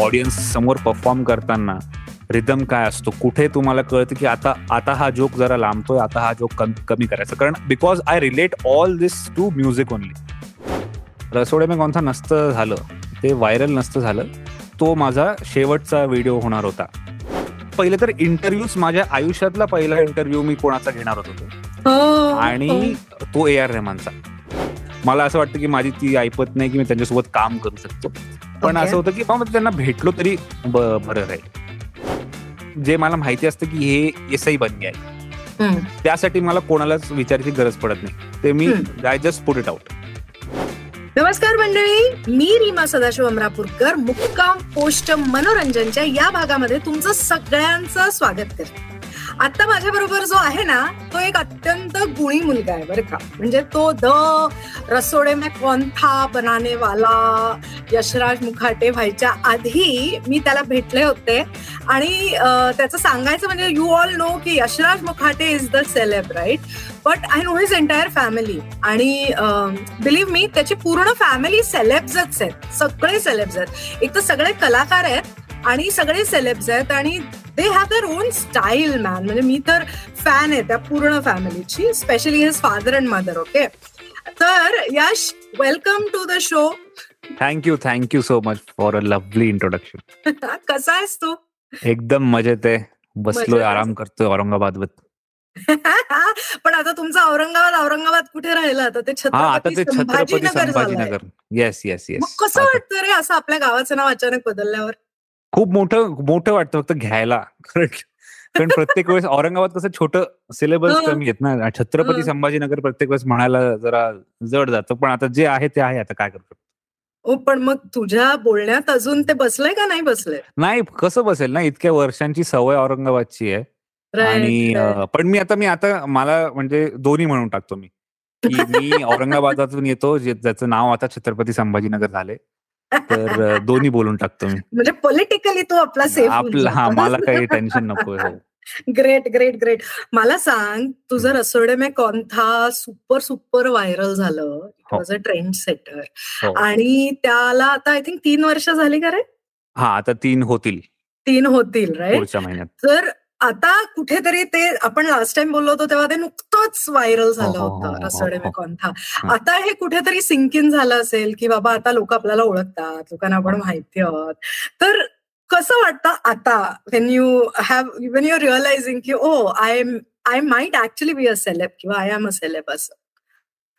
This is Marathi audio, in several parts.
ऑडियन्स समोर परफॉर्म करताना रिदम काय असतो? कुठे तुम्हाला कळतं की आता आता हा जोक जरा लांबतोय आता हा जोक कमी करायचा? कारण because I relate all this to music only रसोडे मे कोणता नसतं झालं ते व्हायरल नसतं झालं तो माझा शेवटचा व्हिडिओ होणार होता. पहिले तर इंटरव्ह्यूज माझ्या आयुष्यातला पहिला इंटरव्ह्यू मी कोणाचा घेणार होतो हो, आणि हो. तो ए आर रेहमानचा मला असं वाटतं की माझी ती ऐपत नाही की मी त्यांच्यासोबत काम करू शकतो. पण. असं होतं की बाबा त्यांना भेटलो तरी बरं राहील जे मला माहिती असतं की हे एसआई बनगे आहे. त्यासाठी मला कोणालाच विचारायची गरज पडत नाही ते मी. I just put it out नमस्कार मंडळी मी रीमा सदाशिव अमरापूरकर मुक्काम पोस्ट मनोरंजनच्या या भागामध्ये तुमचं सगळ्यांचं स्वागत करते आता माझ्या बरोबर जो आहे ना तो एक अत्यंत गुणी मुलगा आहे बरं का. म्हणजे तो द रसोडे में कौन था बनाने वाला यशराज मुखाटे व्हायच्या आधी मी त्याला भेटले होते. आणि त्याचं सांगायचं म्हणजे यू ऑल नो की Yashraj Mukhate is the celeb right but I know his entire family आणि बिलीव्ह मी त्याची पूर्ण फॅमिली सेलेब्सच आहेत. सगळे सेलेब्स आहेत. एक तर सगळे कलाकार आहेत. आणि सगळे सेलेब्स आहेत आणि they have their own style man म्हणजे मी तर फॅन आहे त्या पूर्ण फॅमिलीची specially his father and mother okay तर Yash welcome to the show thank you thank you so much for a lovely introduction कसा आहेस तू? एकदम मजेत आहे. बसलोय आराम करतोय औरंगाबाद पण आता तुमचं औरंगाबाद औरंगाबाद कुठे राहिलं? आता ते Chhatrapati Sambhajinagar yes yes yes कसं वाटतं रे असं आपल्या गावाचं नाव अचानक बदलल्यावर? खूप मोठं मोठं वाटतं फक्त घ्यायला. कारण प्रत्येक वेळेस औरंगाबाद कसं छोटं सिलेबस. कमी आहेत ना. छत्रपती. संभाजीनगर प्रत्येक वेळेस म्हणायला जरा जड जातं. पण आता जे आहे ते आहे. आता काय करतो हो पण मग तुझ्या बोलण्यात अजून ते बसलंय का नाही बसलंय? नाही कसं बसेल ना? इतक्या वर्षांची सवय औरंगाबादची आहे. आणि पण मी आता मी आता मला म्हणजे दोन्ही म्हणून टाकतो मी. की मी औरंगाबादातून येतो. जे- ज्याचं नाव आता छत्रपती संभाजीनगर झाले तर दोन्ही बोलून टाकतो मी. म्हणजे पॉलिटिकली तू आपला सेफ आपलं हा मला काही टेन्शन नको हो. ग्रेट ग्रेट ग्रेट मला सांग तुझं रसोडे में कोणता सुपर सुपर व्हायरल झालं? हो. Was a trend setter. आणि त्याला आता आय थिंक तीन वर्ष झाली का रे? हा आता तीन होतील. तीन होतील राईट पुढच्या महिन्यात. तर आता कुठेतरी ते आपण लास्ट टाइम बोललो होतो तेव्हा ते नुकतंच व्हायरल झालं हो, हो, हो, होतं रसोडे में हो. कोणता. आता हे कुठेतरी सिंकिन झालं असेल की बाबा आता लोक आपल्याला ओळखतात लोकांना आपण माहिती आहोत. तर कसं वाटतं आता when you have when you realizing की ओ I am I might actually be a celeb किंवा आय एम अ सेलेब असं.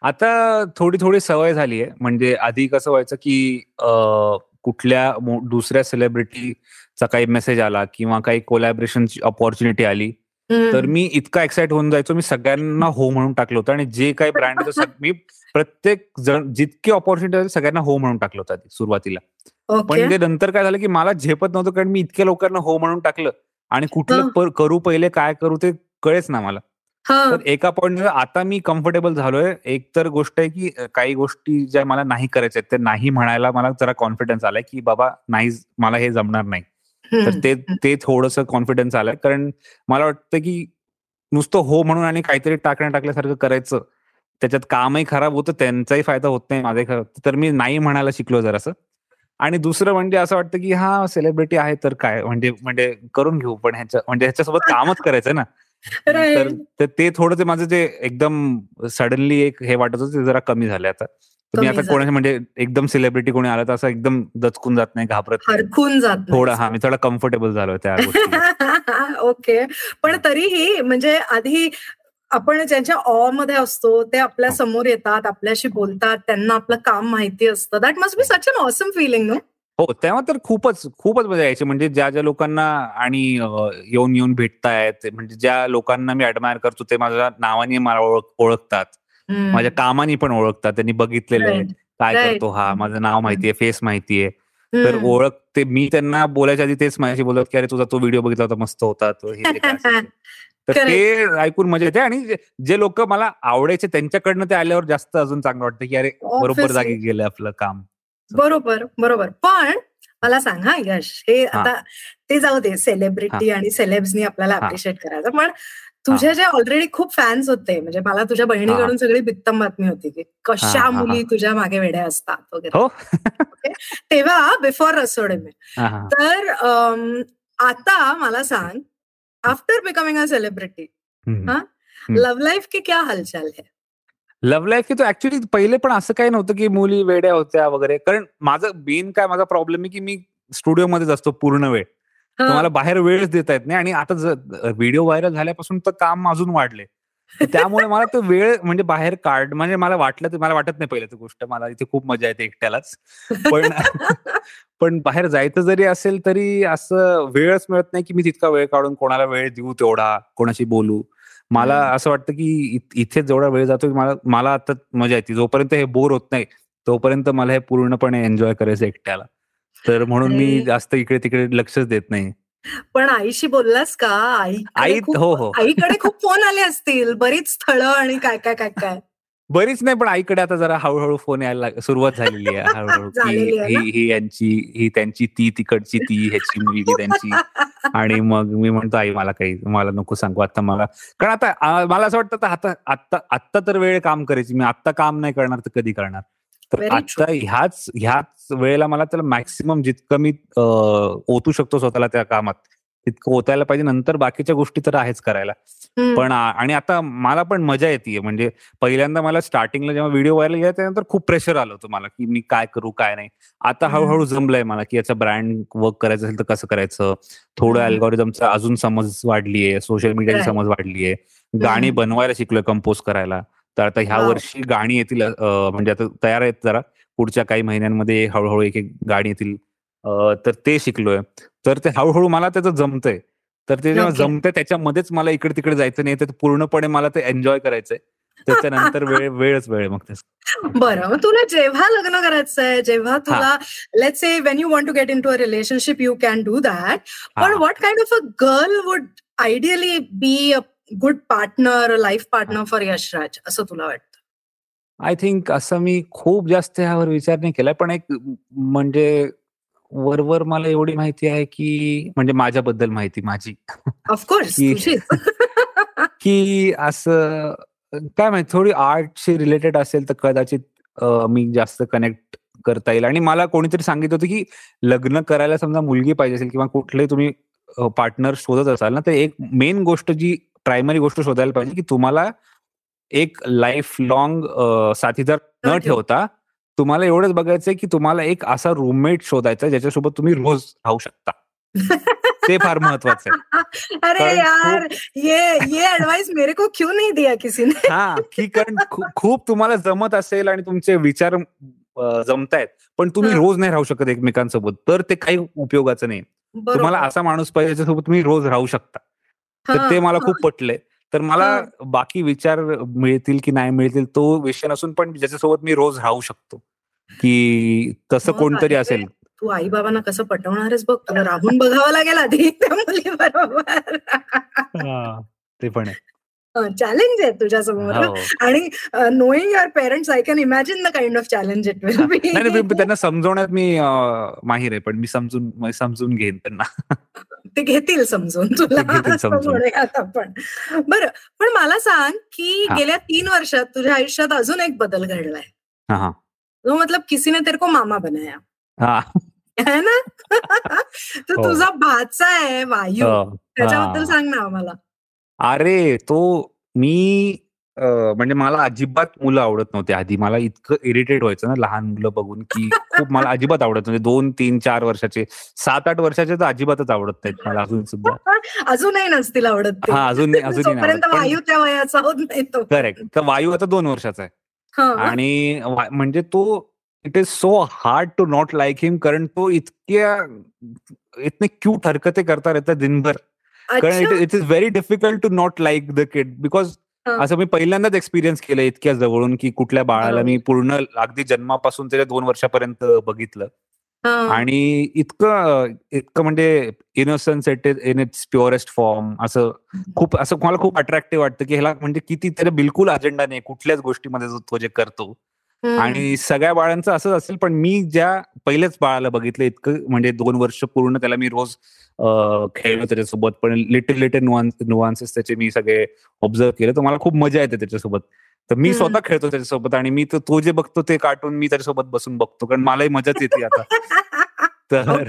आता थोडी थोडी सवय झाली आहे म्हणजे आधी कसं व्हायचं की कुठल्या दुसऱ्या सेलिब्रिटीचा काही मेसेज आला किंवा काही कोलॅबरेशनची अपॉर्च्युनिटी आली. तर मी इतका एक्साइट होऊन जायचो. मी सगळ्यांना हो म्हणून टाकलं होतं आणि जे काही ब्रँड मी प्रत्येक जण जितकी ऑपॉर्च्युनिटी आली सगळ्यांना हो म्हणून टाकलं होतं सुरुवातीला. पण ते नंतर काय झालं की मला झेपत नव्हतं कारण मी इतक्या लोकांना हो म्हणून टाकलं. आणि कुठलं करू पहिले काय करू ते कळेच ना मला. तर एका पॉईंट आता मी कम्फर्टेबल झालोय. एक तर गोष्ट आहे की काही गोष्टी ज्या मला नाही करायच्या ते नाही म्हणायला मला जरा कॉन्फिडन्स आलाय की बाबा नाही मला हे जमणार नाही. तर ते ते थोडंसं कॉन्फिडन्स आलंय. कारण मला वाटतं की नुसतं हो म्हणून आणि काहीतरी टाकण्या टाकल्यासारखं करायचं. त्याच्यात कामही खराब होतं त्यांचाही फायदा होत नाही माझाही खराब. तर मी नाही म्हणायला शिकलो जरासं. आणि दुसरं म्हणजे असं वाटतं की हा सेलिब्रिटी आहे तर काय? म्हणजे म्हणजे करून घेऊ पण ह्याच्या म्हणजे ह्याच्यासोबत कामच करायचं ना. तर ते थोडं ते माझं जे एकदम सडनली एक हे वाटत होतं ते जरा कमी झाले आता. मी आता झालं. कोणाशी म्हणजे एकदम सेलिब्रिटी कोणी आलं तर असं एकदम दचकून जात नाही घाबरत नाही. हरखून जात. थोडं हा मी थोडा कम्फर्टेबल झालोय त्या ओके. पण तरीही म्हणजे आधी आपण ज्यांच्या ऑ मध्ये असतो ते आपल्या. समोर येतात आपल्याशी बोलतात त्यांना आपलं काम माहिती असतं. That must be such an awesome feeling no हो तेव्हा तर खूपच खूपच मजा यायची. म्हणजे ज्या ज्या लोकांना आणि अं, येऊन येऊन भेटतायत म्हणजे ज्या लोकांना मी ऍडमायर करतो ते माझ्या नावाने मला ओळख ओळखतात. माझ्या कामाने पण ओळखतात. त्यांनी बघितलेलं आहे. काय. करतो हा? माझं नाव माहितीये फेस माहितीये तर ओळख ते मी त्यांना बोलायच्या आधी तेच माझ्याशी बोलत की अरे तुझा तो व्हिडिओ बघितला होता मस्त होता तो हे ते काय असेल ते. तर ते ऐकून मजा येते आणि जे- जे लोक मला आवडायचे त्यांच्याकडनं ते आल्यावर जास्त अजून चांगलं वाटतं की अरे बरोबर. जागी गेलं आपलं काम. बरोबर बरोबर. पण मला सांग हा यश हे हा. आता ते जाऊ दे सेलिब्रिटी आणि सेलेब्सनी आपल्याला हा. अप्रिशिएट करायचं. पण तुझे जे ऑलरेडी खूप फॅन्स होते म्हणजे मला तुझ्या बहिणीकडून सगळी बित्तम बातमी होती की कशा मुली तुझ्या मागे वेड्या असतात वगैरे. हो. तेव्हा बिफोर रसोडे मी तर आता मला सांग after becoming a celebrity love life की क्या हालचाल है? लव्ह लाईफ की तो ऍक्च्युली पहिले पण असं काही नव्हतं की मुली वेड्या होत्या वगैरे. कारण माझं मेन काय माझा प्रॉब्लेम आहे की मी स्टुडिओमध्येच असतो पूर्ण वेळ. मला बाहेर वेळच देता येत नाही आणि आता व्हिडिओ व्हायरल झाल्यापासून तर काम अजून वाढले. त्यामुळे मला तो वेळ म्हणजे बाहेर काढ म्हणजे मला वाटलं मला वाटत नाही पहिलं गोष्ट. मला इथे खूप मजा येते एकट्यालाच. पण पण बाहेर जायचं जरी असेल तरी असं वेळच मिळत नाही की मी तितका वेळ काढून कोणाला वेळ देऊ तेवढा कोणाशी बोलू. मला असं वाटतं की इथे जेवढा वेळ जातो मला मला आता मजा येते. जोपर्यंत हे बोर होत नाही तोपर्यंत मला हे पूर्णपणे एन्जॉय करायचं एकट्याला. तर म्हणून मी जास्त इकडे तिकडे लक्षच देत नाही. पण आईशी बोललास का? आई आई हो हो. आईकडे खूप फोन आले असतील. बरीच स्थळ आणि काय काय काय काय. बरीच नाही पण आईकडे आता जरा हळूहळू फोन यायला सुरुवात झालेली आहे. हळूहळू की ही ही यांची ही त्यांची ती तिकडची ती ह्याची मुलगी त्यांची. आणि मग मी म्हणतो आई मला काही मला नको सांगू आता मला. कारण आता मला असं वाटतं आता आता आत्ता तर वेळ काम करायची. मी आत्ता काम नाही करणार तर कधी करणार? तर आता ह्याच ह्याच वेळेला मला त्याला मॅक्सिमम जितकं मी ओतू शकतो स्वतःला त्या कामात तितकं ओतायला पाहिजे. नंतर बाकीच्या गोष्टी तर आहेच करायला. पण आणि आता मला पण मजा येते म्हणजे पहिल्यांदा मला स्टार्टिंगला जेव्हा व्हिडिओ व्हायला गेला त्यानंतर खूप प्रेशर आलं होतं मला की मी काय करू काय नाही. आता हळूहळू जमलंय मला की याचा ब्रँड वर्क करायचं असेल तर कसं करायचं? थोडं अल्गोरिझमचा अजून समज वाढलीये सोशल मीडियाची समज वाढलीये. गाणी बनवायला शिकलोय कंपोज करायला. तर आता ह्या वर्षी गाणी येतील म्हणजे आता तयार आहेत जरा. पुढच्या काही महिन्यांमध्ये हळूहळू एक एक गाणी येतील. तर ते शिकलोय. तर ते हळूहळू मला त्याचं जमतंय. तर ते जेव्हा जमतंय त्याच्यामध्येच मला इकडे तिकडे जायचं नाही तर पूर्णपणे मला ते एन्जॉय करायचंय. त्याच्यानंतर वेळ वेळच वेळ मग बरं मग तुला जेव्हा लग्न करायचंय जेव्हा तुला let say when you want to get into a relationship you can do that पण what kind of a girl would ideally be a good partner life partner for Yashraj असं तुला वाटतं? आय थिंक असं मी खूप जास्त ह्यावर विचार नाही केलाय. पण एक म्हणजे वरवर मला एवढी माहिती आहे की म्हणजे माझ्याबद्दल माहिती माझी. ऑफकोर्स की असं काय माहिती थोडी आर्टशी रिलेटेड असेल तर कदाचित मी जास्त कनेक्ट करता येईल. आणि मला कोणीतरी सांगितलं होतं की लग्न करायला समजा मुलगी पाहिजे असेल किंवा कुठलेही तुम्ही पार्टनर शोधत असाल ना तर एक मेन गोष्ट जी प्रायमरी गोष्ट शोधायला पाहिजे की तुम्हाला एक लाईफ लॉंग साथीदार न ठेवता तुम्हाला एवढंच बघायचंय की तुम्हाला एक असा रूममेट शोधायचा ज्याच्यासोबत तुम्ही रोज राहू शकता. ते फार महत्वाचं आहे. अरे यार ये ये ऍडवाइस मेरे को क्यों नहीं दिया किसी ने? हा की कारण खूप तुम्हाला जमत असेल आणि तुमचे विचार जमतायत पण तुम्ही रोज नाही राहू शकत एकमेकांसोबत. तर ते काही उपयोगाचं नाही. तुम्हाला असा माणूस पाहिजे ज्याच्यासोबत तुम्ही रोज राहू शकता. तर ते मला खूप पटलंय. तर मला बाकी विचार मिळतील की नाही मिळतील तो विषय नसून पण ज्याच्यासोबत मी रोज राहू शकतो. की तसं कोणतरी असेल. तू आई बाबांना कसं पटवणारच बघ. तुला राहून बघावं लागेल आधी. त्या मुली बरोबर ते पण आहे. चॅलेंज आहे तुझ्या समोर हो. आणि knowing your parents I can imagine the kind of challenge it will be त्यांना समजवण्यात मी माहिर आहे पण मी समजून समजून घेईन त्यांना. ते घेतील समजून तुला आता पण बरं पण मला सांग की गेल्या तीन वर्षात तुझ्या आयुष्यात अजून एक बदल घडलाय. तो मतलब किसी ने तेरे को मामा बनाया. है. ना? तो हो. तुझा भाचा आहे वायू. हो. त्याच्याबद्दल सांग ना आम्हाला. अरे! तो मी म्हणजे मला अजिबात मुलं आवडत नव्हते आधी. मला इतकं इरिटेट व्हायचं ना लहान मुलं बघून की खूप मला अजिबात आवडत नव्हते. दोन तीन चार वर्षाचे सात आठ वर्षाचे तर अजिबातच आवडत नाहीत मला अजून सुद्धा. अजूनही नसतील आवडत हा अजून अजून वायू त्या वयाचा होत नाही करेक्ट. तर वायू आता दोन वर्षाचा आहे. आणि म्हणजे तो it is so hard to not like him कारण तो इतक्या इतने क्यूट हरकते करता रहता दिनभर. कारण it is very difficult to not like the kid because असं मी पहिल्यांदाच एक्सपिरियन्स केलं इतक्या जवळून की कुठल्या बाळाला मी पूर्ण अगदी जन्मापासून त्याच्या दोन वर्षापर्यंत बघितलं. आणि इतकं इतकं म्हणजे innocence it is in its purest form असं खूप असं मला खूप अट्रॅक्टिव्ह वाटतं की ह्याला म्हणजे किती त्याला बिलकुल अजेंडा नाही कुठल्याच गोष्टीमध्ये तो जे करतो. आणि सगळ्या बाळांचं असंच असेल पण मी ज्या पहिल्याच बाळाला बघितलं इतकं म्हणजे दोन वर्ष पूर्ण त्याला मी रोज खेळलो त्याच्यासोबत पण लिटिल लिटिल नुवान्सेस त्याचे मी सगळे ऑब्झर्व केले. तर मला खूप मजा येते त्याच्यासोबत. तर मी स्वतः खेळतो त्याच्यासोबत आणि मी तो जे बघतो ते कार्टून मी त्याच्यासोबत बसून बघतो कारण मलाही मजाच येते आता. तर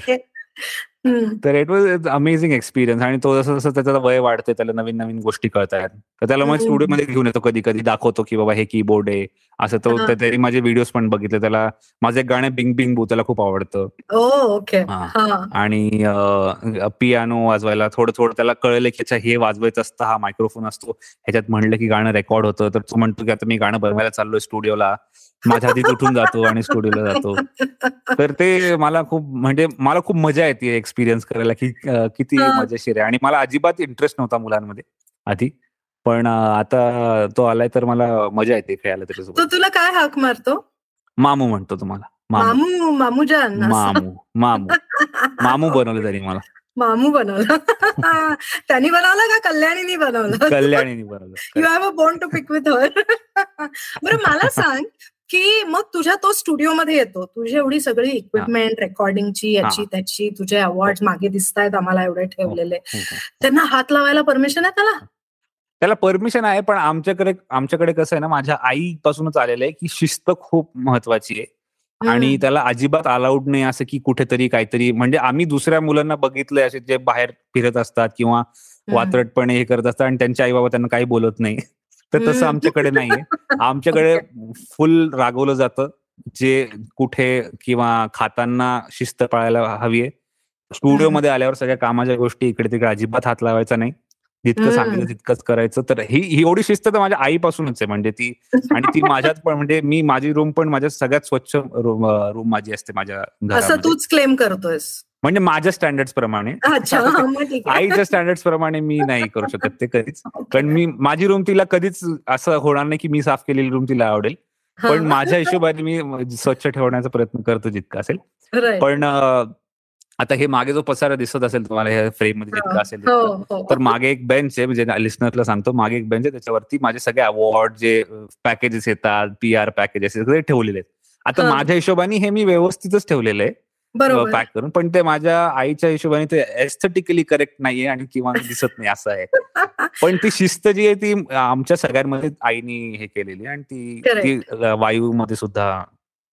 तर इट वॉज अमेझिंग एक्सपिरियन्स आणि तो जसं जसं त्याचा वय वाढते त्याला नवीन नवीन गोष्टी कळतायत तर त्याला मग स्टुडिओमध्ये घेऊन येतो कधी कधी दाखवतो की बाबा हे कीबोर्ड आहे. असं तो त्याने माझे व्हिडिओ पण बघितले. त्याला माझे गाणे बिंग बिंग बू त्याला खूप आवडतं. आणि पियानो वाजवायला थोडं थोडं त्याला कळलं की हे वाजवायचं असतं हा मायक्रोफोन असतो. ह्याच्यात म्हणलं की गाणं रेकॉर्ड होतं. तर तो म्हणतो की आता मी गाणं बनवायला चाललोय स्टुडिओला माझ्या हातीत उठून जातो आणि स्टुडिओला जातो. तर ते मला खूप म्हणजे मला खूप मजा येते एक्सपिरियन्स करायला की किती मजेशीर आहे. आणि मला अजिबात इंटरेस्ट नव्हता मुलांमध्ये आधी. पण आता तो आलाय तर मला मजा येते खेळायला त्याच्यासोबत. तुला काय हाक मारतो? मामू म्हणतो तुम्हाला मामू. मामूजान मामू मामू. मामू बनवलं तरी मला. मामू बनवलं. त्यांनी बनवलं का कल्याणीनी बनवलं? कल्याणीनी बनवलं. You have a bond to pick with her बरं मला सांग की मग तुझ्या तो स्टुडिओ मध्ये येतो. तुझी एवढी सगळी इक्विपमेंट रेकॉर्डिंगची याची त्याची तुझे अवॉर्ड मागे दिसत आहेत आम्हाला एवढे ठेवलेले. हो, हो, हो. त्यांना हात लावायला परमिशन आहे त्याला? त्याला परमिशन आहे पण आमच्याकडे आमच्याकडे कसं आहे ना माझ्या आईपासूनच आलेलं आहे की शिस्त खूप महत्वाची आहे. आणि त्याला अजिबात अलाउड नाही असं की कुठेतरी काहीतरी म्हणजे आम्ही दुसऱ्या मुलांना बघितलंय असे जे बाहेर फिरत असतात किंवा वात्रटपणे हे करत असतात आणि त्यांचे आई बाबा त्यांना काही बोलत नाही. तर तसं आमच्याकडे नाहीये. आमच्याकडे फुल रागवलं जातं जे कुठे किंवा खाताना शिस्त पाळायला हवी आहे स्टुडिओमध्ये आल्यावर सगळ्या कामाच्या गोष्टी इकडे तिकडे अजिबात हात लावायचा नाही. जितकं सांगितलं तितकंच करायचं. तर ही ही एवढी शिस्त तर माझ्या आईपासूनच आहे. म्हणजे ती आणि ती माझ्यात पण म्हणजे मी माझी रूम पण माझ्या सगळ्यात स्वच्छ रूम माझी असते माझ्या असं तूच क्लेम करतोयस. म्हणजे माझ्या स्टँडर्ड प्रमाणे. आईच्या स्टँडर्ड प्रमाणे मी नाही करू शकत ते कधीच. कारण मी माझी रूम तिला कधीच असं होणार नाही की मी साफ केलेली रूम तिला आवडेल. पण माझ्या हिशोबाने मी स्वच्छ ठेवण्याचा प्रयत्न करतो जितका असेल. पण आता हे मागे जो पसारा दिसत असेल तुम्हाला ह्या फ्रेममध्ये जितका असेल हो, हो. तर मागे एक बेंच आहे म्हणजे लिस्नरला सांगतो मागे एक बेंच आहे त्याच्यावरती माझे सगळे अवॉर्ड जे पॅकेजेस येतात पी आर पॅकेजेस ठेवलेले आहेत. आता माझ्या हिशोबाने हे मी व्यवस्थितच ठेवलेलं आहे. पॅक करून पण ते माझ्या आईच्या हिशोबाने ते एस्थेटिकली करेक्ट नाहीये आणि किंवा दिसत नाही असं आहे. पण ती शिस्त जी आहे ती आमच्या सगळ्यांमध्ये आईनी हे केलेली आणि ती वायू मध्ये सुद्धा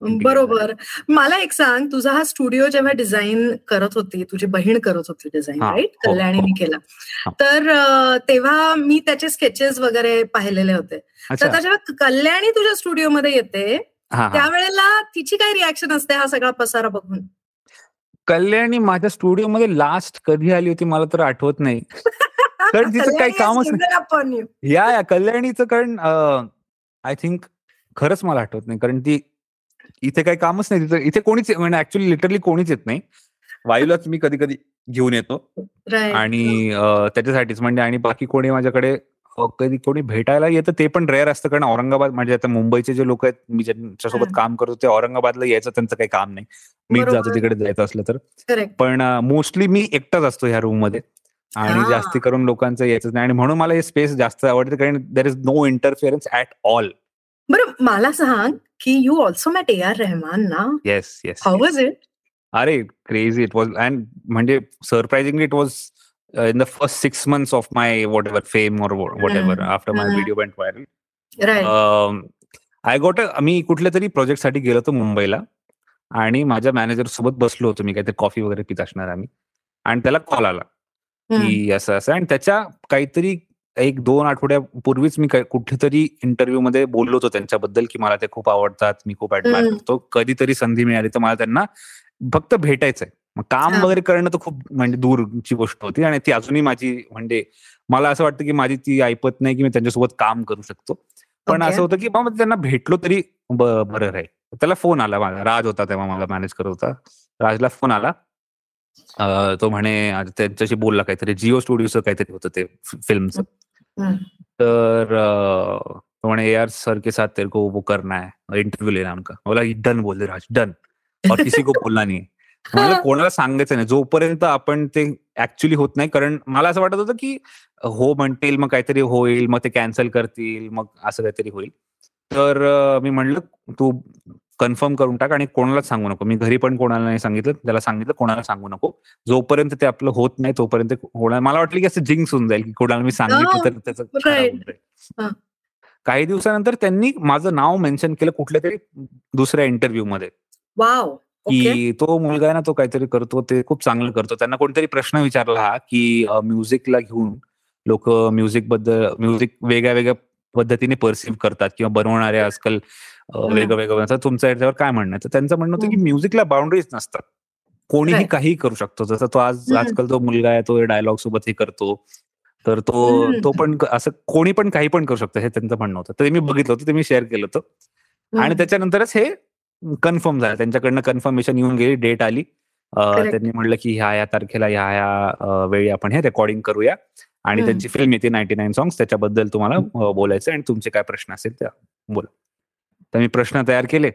बरोबर. मला एक सांग तुझा हा स्टुडिओ जेव्हा डिझाईन करत होती तुझी बहीण करत होती डिझाईन राईट? हो, कल्याणीने हो. केला. तर तेव्हा मी त्याचे स्केचेस वगैरे पाहिलेले होते. तर जेव्हा कल्याणी तुझ्या स्टुडिओमध्ये येते त्यावेळेला तिची काय रिॲक्शन असते हा सगळा पसारा बघून? कल्याणी माझ्या स्टुडिओमध्ये लास्ट कधी आली होती मला तर आठवत नाही. कारण तिचं काही कामच नाही. या या कल्याणीचं कारण आय थिंक खरंच मला आठवत नाही. कारण ती इथे काही कामच नाही. तिथं इथे कोणीच म्हणजे ऍक्च्युली लिटरली कोणीच येत नाही. वायूलाच मी कधी कधी घेऊन येतो. आणि त्याच्यासाठीच. म्हणजे आणि बाकी कोणी माझ्याकडे कधी कोणी भेटायला येतं ते पण रेअर असतं. कारण औरंगाबाद म्हणजे आता मुंबईचे जे लोक आहेत मी ज्यांच्यासोबत काम करतो ते औरंगाबादला यायचं त्यांचं काही काम नाही. मीच जातो तिकडे जायचं असलं तर. पण मोस्टली मी एकटाच असतो ह्या रूममध्ये आणि जास्ती करून लोकांचं यायचं नाही. आणि म्हणून मला हे स्पेस जास्त आवडते कारण there is no interference at all बरं मला सांग की you also met A R Rahman ना? Yes yes how was it अरे क्रेझी इट वॉज अँड म्हणजे surprisingly it was uh, in the first six months of my whatever fame or whatever mm. after my mm. video went viral. Right. um, I got मी कुठल्या तरी प्रोजेक्टसाठी गेलो होतो मुंबईला आणि माझ्या मॅनेजर सोबत बसलो होतो मी काहीतरी कॉफी वगैरे पित असणार आम्ही. आणि त्याला कॉल आला की असं असं. आणि त्याच्या काहीतरी एक दोन आठवड्यापूर्वीच मी कुठेतरी इंटरव्ह्यू मध्ये बोललो होतो त्यांच्याबद्दल की मला ते खूप आवडतात मी खूप ऍडमायर करतो. कधीतरी संधी मिळाली तर मला त्यांना फक्त भेटायचंय. मग काम वगैरे करणं तर खूप म्हणजे दूरची गोष्ट होती आणि ती अजूनही माझी म्हणजे मला असं वाटतं की माझी ती ऐपत नाही की मी त्यांच्यासोबत काम करू शकतो. पण असं होतं की मग त्यांना भेटलो तरी बरं राहील. त्याला फोन आला माझा. राज होता तेव्हा मला मॅनेज करत होता. राजला फोन आला. तो म्हणे त्यांच्याशी बोलला काहीतरी. जिओ स्टुडिओचं काहीतरी होतं ते फिल्मचं तर तो म्हणे यार सर के साथ तेरे को वो करना है. इंटरव्यू लेना उनका. बोला डन बोल राज. डन. और किसी को बोलना नहीं म्हणजे कोणाला सांगायचं नाही. जोपर्यंत आपण ते ऍक्च्युली होत नाही कारण मला असं वाटत होतं की हो म्हणतील मग काहीतरी होईल मग ते कॅन्सल करतील मग असं काहीतरी होईल. तर मी म्हणलं तू कन्फर्म करून टाक आणि कोणालाच सांगू नको. मी घरी पण कोणाला नाही सांगितलं. त्याला सांगितलं कोणाला सांगू नको. जोपर्यंत ते आपलं होत नाही तोपर्यंत मला वाटलं की असं जिंक्स होऊन जाईल की कोणाला मी सांगितलं तर त्याचं काही दिवसानंतर त्यांनी माझं नाव मेन्शन केलं कुठल्या तरी दुसऱ्या इंटरव्ह्यू मध्ये. की तो मुलगा आहे ना तो काहीतरी करतो ते खूप चांगलं करतो. त्यांना कोणतरी प्रश्न विचारला हा की म्युझिकला घेऊन लोक म्युझिकबद्दल म्युझिक वेगळ्या वेगळ्या पद्धतीने परसिव्ह करतात किंवा बनवणारे आजकाल वेगळं वेगळं तुमचं याच्यावर काय म्हणणं तर त्यांचं म्हणणं होतं की म्युझिकला बाउंड्रीज नसतात. कोणीही काही करू शकतो. जसं तो आज आजकाल तो मुलगा आहे तो डायलॉग सोबत हे करतो. तर तो तो पण असं कोणी पण काही पण करू शकतो हे त्यांचं म्हणणं होतं. ते मी बघितलं होतं ते मी शेअर केलं होतं. आणि त्याच्यानंतरच हे कन्फर्म झालं. त्यांच्याकडनं कन्फर्मेशन येऊन गेली डेट आली. त्यांनी म्हणलं की ह्या या तारखेला ह्या ह्या वेळी आपण हे रेकॉर्डिंग करूया. आणि त्यांची फिल्म येते नाईन्टी नाईन सॉंग्स त्याच्याबद्दल तुम्हाला बोलायचं आणि तुमचे काय प्रश्न असेल त्या बोला. तर मी प्रश्न तयार केले.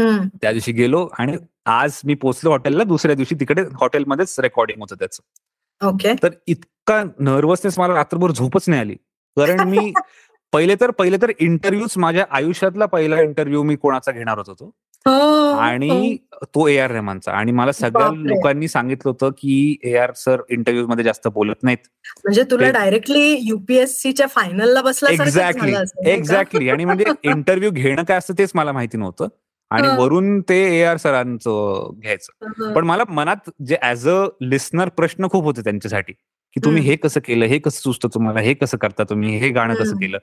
त्या दिवशी गेलो आणि आज मी पोचलो हॉटेलला. दुसऱ्या दिवशी तिकडे हॉटेलमध्येच रेकॉर्डिंग होतं त्याचं. ओके. तर इतका नर्वसनेस मला रात्रभर झोपच नाही आली. कारण मी पहिले तर पहिले तर इंटरव्ह्यूच माझ्या आयुष्यातला पहिला इंटरव्ह्यू मी कोणाचा घेणार होतो. हो, आणि हो. तो ए आर रेहमानचा. आणि मला सगळ्या लोकांनी सांगितलं होतं की ए आर सर इंटरव्ह्यू मध्ये जास्त बोलत नाहीत. म्हणजे तुला डायरेक्टली युपीएससीच्या फायनलला बसला एक्झॅक्टली एक्झॅक्टली आणि म्हणजे इंटरव्ह्यू घेणं काय असतं तेच मला माहिती नव्हतं. आणि वरून ते ए आर सरांचं घ्यायचं. पण मला मनात जे ऍज अ लिस्नर प्रश्न खूप होते त्यांच्यासाठी. की तुम्ही हे कसं केलं हे कसं सुचतं तुम्हाला हे कसं करता तुम्ही हे गाणं कसं केलं?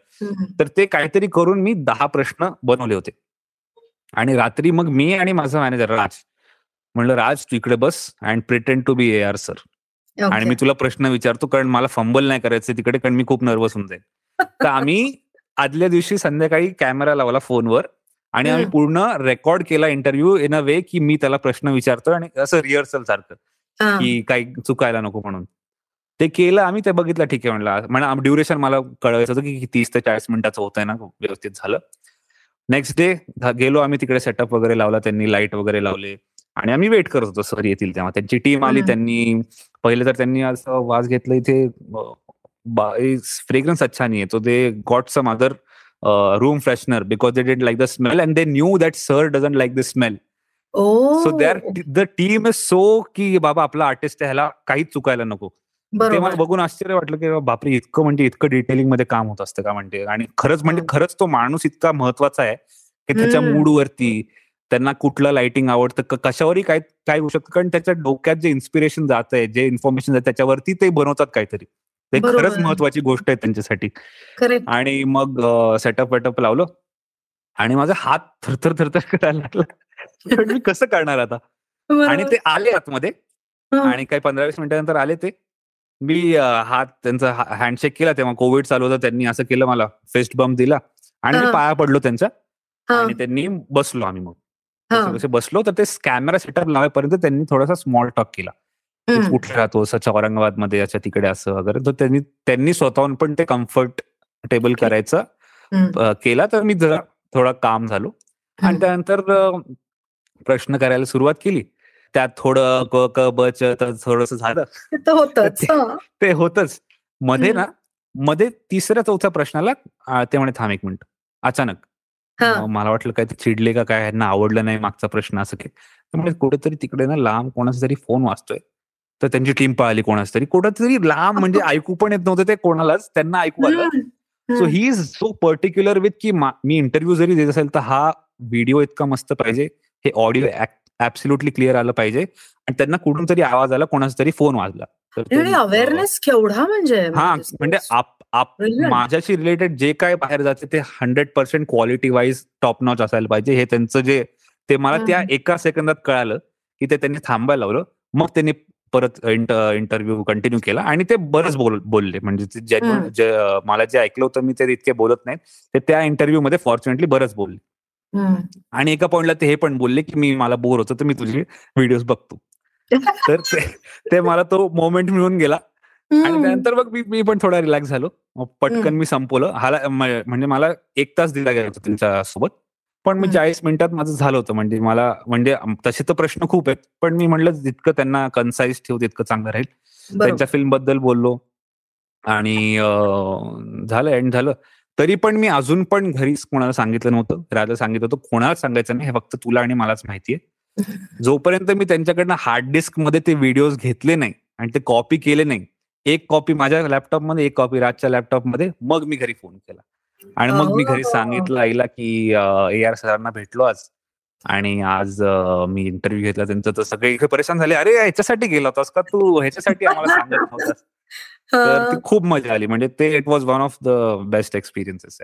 तर ते काहीतरी करून मी दहा प्रश्न बनवले होते. आणि रात्री मग मी आणि माझा मॅनेजर राज म्हणलं राज तू इकडे बस and pretend to be A R sir. आणि मी तुला प्रश्न विचारतो कारण मला फंबल नाही करायचं तिकडे कारण मी खूप नर्वस होऊन जाईल तर आम्ही आदल्या दिवशी संध्याकाळी कॅमेरा लावला फोनवर आणि आम्ही पूर्ण रेकॉर्ड केला इंटरव्ह्यू इन अ वे की मी त्याला प्रश्न विचारतो आणि असं रिहर्सल सारखं की काही चुकायला नको म्हणून. ते केलं आम्ही ते बघितलं ठीक आहे म्हणलं म्हणा ड्युरेशन मला कळवायचं होतं की तीस ते चाळीस मिनिटाचं होतंय ना व्यवस्थित झालं. नेक्स्ट डे गेलो आम्ही तिकडे सेटअप वगैरे लावला त्यांनी लाइट वगैरे लावले. आणि आम्ही वेट करत होतो सर येतील तेव्हा. त्यांची टीम आली त्यांनी पहिले तर त्यांनी असं वाज घेतलं इथे फ्रेग्रन्स अच्छा नाही तो they got some other room freshener because they did like the smell and they knew that sir doesn't like the smell so they are the team is so की बाबा आपला आर्टिस्ट ह्याला काहीच चुकायला नको. ते मला बघून आश्चर्य वाटलं की बापरे इतकं म्हणजे इतकं डिटेलिंगमध्ये काम होत असतं का म्हणजे? आणि खरंच म्हणजे खरंच तो माणूस इतका महत्त्वाचा आहे की त्याच्या मूडवरती त्यांना कुठलं लाइटिंग आवडतं कशावरही काय काय होऊ शकतं. कारण त्याच्या डोक्यात जे इन्स्पिरेशन जात आहे जे इन्फॉर्मेशन जात त्याच्यावरती ते बनवतात काहीतरी. ते खरंच महत्वाची गोष्ट आहे त्यांच्यासाठी. आणि मग सेटअप वेटअप लावलं आणि माझा हात थरथर थरथर करायला लागला. मी कसं करणार आता? आणि ते आले आतमध्ये आणि काही पंधरा वीस मिनिटानंतर आले ते. मी हात त्यांचा हँडशेक केला तेव्हा कोविड चालू होतं त्यांनी असं केलं मला फेस्ट बम्प दिला आणि पाया पडलो त्यांचा आणि त्यांनी बसलो आम्ही मग. बसलो तर ते कॅमेरा सेटअप लावायपर्यंत त्यांनी थोडासा स्मॉल टॉक केला. कुठे राहतो असं औरंगाबादमध्ये याच्या तिकडे असं वगैरे. तर त्यांनी त्यांनी स्वतःहून पण ते कम्फर्टेबल करायचं केला. तर मी जरा थोडा काम झालो. आणि त्यानंतर प्रश्न करायला सुरुवात केली. त्यात थोडं क क ब थोडस झालं. ते होतच मध्ये ना मध्ये तिसऱ्या चौथ्या प्रश्नाला ते म्हणे थांब एक मिनिट. अचानक. मला वाटलं काय ते चिडले का काय यांना आवडलं नाही मागचा प्रश्न असं की म्हणजे कुठेतरी तिकडे ना लांब कोणाचा तरी फोन वाचतोय तर त्यांची टीम पाहिली कोणाच तरी. कुठेतरी लांब म्हणजे ऐकू पण येत नव्हतं ते कोणालाच. त्यांना ऐकू आलं. So he is so particular with की मी इंटरव्ह्यू जरी देत असेल तर हा व्हिडिओ इतका मस्त पाहिजे. हे ऑडिओ ऍब्सोल्युटली क्लिअर आलं पाहिजे. आणि त्यांना कुठून तरी आवाज आला कोणाचा तरी फोन वाजला. अवेअरनेस केवढा म्हणजे? हा म्हणजे माझ्याशी रिलेटेड जे काय बाहेर जाते ते hundred percent quality wise top notch असायला पाहिजे. हे त्यांचं जे ते मला त्या एका सेकंदात कळालं की ते त्यांनी थांबायला लावलं. मग त्यांनी परत इंटरव्ह्यू कंटिन्यू केला आणि ते बरंच बोल बोलले. म्हणजे मला जे ऐकलं होतं मी ते इतके बोलत नाहीत. ते त्या इंटरव्ह्यू मध्ये फॉर्च्युनेटली बरंच बोलले. आणि एका पॉइंटला ते हे पण बोलले की मी मला बोर होतो तर मी तुझे व्हिडिओ बघतो. तर ते मला तो मोमेंट मिळून गेला. आणि त्यानंतर मग मी पण थोडा रिलॅक्स झालो. पटकन मी संपवलं. हाला म्हणजे मला एक तास दिला गेला होता त्यांच्यासोबत पण मी चाळीस मिनिटात माझं झालं होतं. म्हणजे मला म्हणजे तसे तर प्रश्न खूप आहेत. पण मी म्हणलं जितकं त्यांना कन्साईज ठेवू तितकं चांगलं राहील. त्यांच्या फिल्मबद्दल बोललो. आणि झालं एंड झालं. तरी पण मी अजून पण घरी कोणाला सांगितलं नव्हतं राजा सांगितलं होतं कोणाला सांगायचं नाही हे फक्त तुला आणि मलाच माहितीये. जोपर्यंत मी त्यांच्याकडनं हार्ड डिस्कमध्ये ते व्हिडिओज घेतले नाही आणि ते कॉपी केले नाही एक कॉपी माझ्या लॅपटॉपमध्ये एक कॉपी राजच्या लॅपटॉपमध्ये मग मी घरी फोन केला. आणि मग मी घरी सांगितलं आईला की ए आर सरांना भेटलो आज आणि आज मी इंटरव्ह्यू घेतला त्यांचं तर सगळे इथे परेशान झाले. अरे ह्याच्यासाठी गेला होतास का तू? ह्याच्यासाठी आम्हाला सांगत नव्हतास. तर ती खूप मजा आली. म्हणजे ते it was one of the best experiences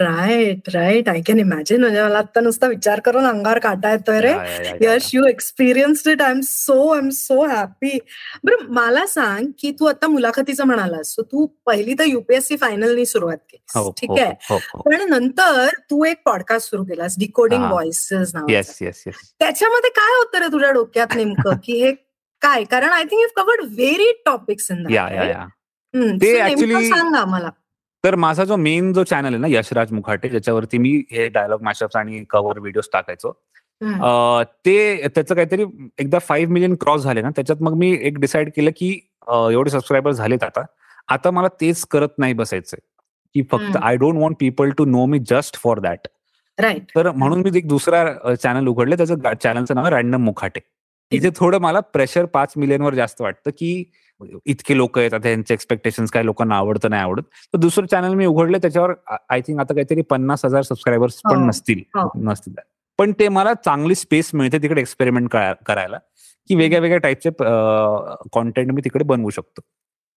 right right I can imagine म्हणजे मला आता नुसता विचार करून अंगावर काटा येतोय रे. Yash you. Experience it I am so I am so happy बरं मला सांग की तू आता मुलाखतीचं म्हणालास. सो तू पहिली तर युपीएससी फायनलनी सुरुवात केलीस. हो, ठीक हो, आहे? हो. पण नंतर तू एक पॉडकास्ट सुरू केलास. डिकोडिंग. व्हॉइसेस नाव येस येस येस त्याच्यामध्ये काय होतं रे तुझ्या डोक्यात नेमकं? की हे काय? कारण I think you covered very topics in या या या ते actually- सांग आम्हाला. तर माझा जो मेन जो चॅनल आहे ना यशराज मुखाटे ज्याच्यावरती मी हे डायलॉग मॅशअप्स आणि कव्हर व्हिडिओज टाकायचो ते त्याचं काहीतरी एकदा फाईव्ह मिलियन क्रॉस झाले ना त्याच्यात मग मी एक डिसाईड केलं की एवढे सबस्क्रायबर झालेत आता. आता मला तेच करत नाही बसायचंय. की फक्त. I don't want people to know me just for that right तर म्हणून मी एक दुसरा चॅनल उघडलं त्याचं चॅनलचं नाव रॅन्डम मुखाटे इथे थोडं मला प्रेशर पाच मिलियन वर जास्त वाटतं की इतके लोक येतात त्यांचे एक्सपेक्टेशन काय लोकांना आवडतं नाही आवडत? तर दुसरं चॅनल मी उघडलं त्याच्यावर आय थिंक आता काहीतरी पन्नास हजार सबस्क्रायबर्स पण हो, नसतील हो. नसतील. पण ते मला चांगली स्पेस मिळते तिकडे एक्सपेरिमेंट करायला की वेगळ्या वेगळ्या टाईपचे कॉन्टेंट मी तिकडे बनवू शकतो.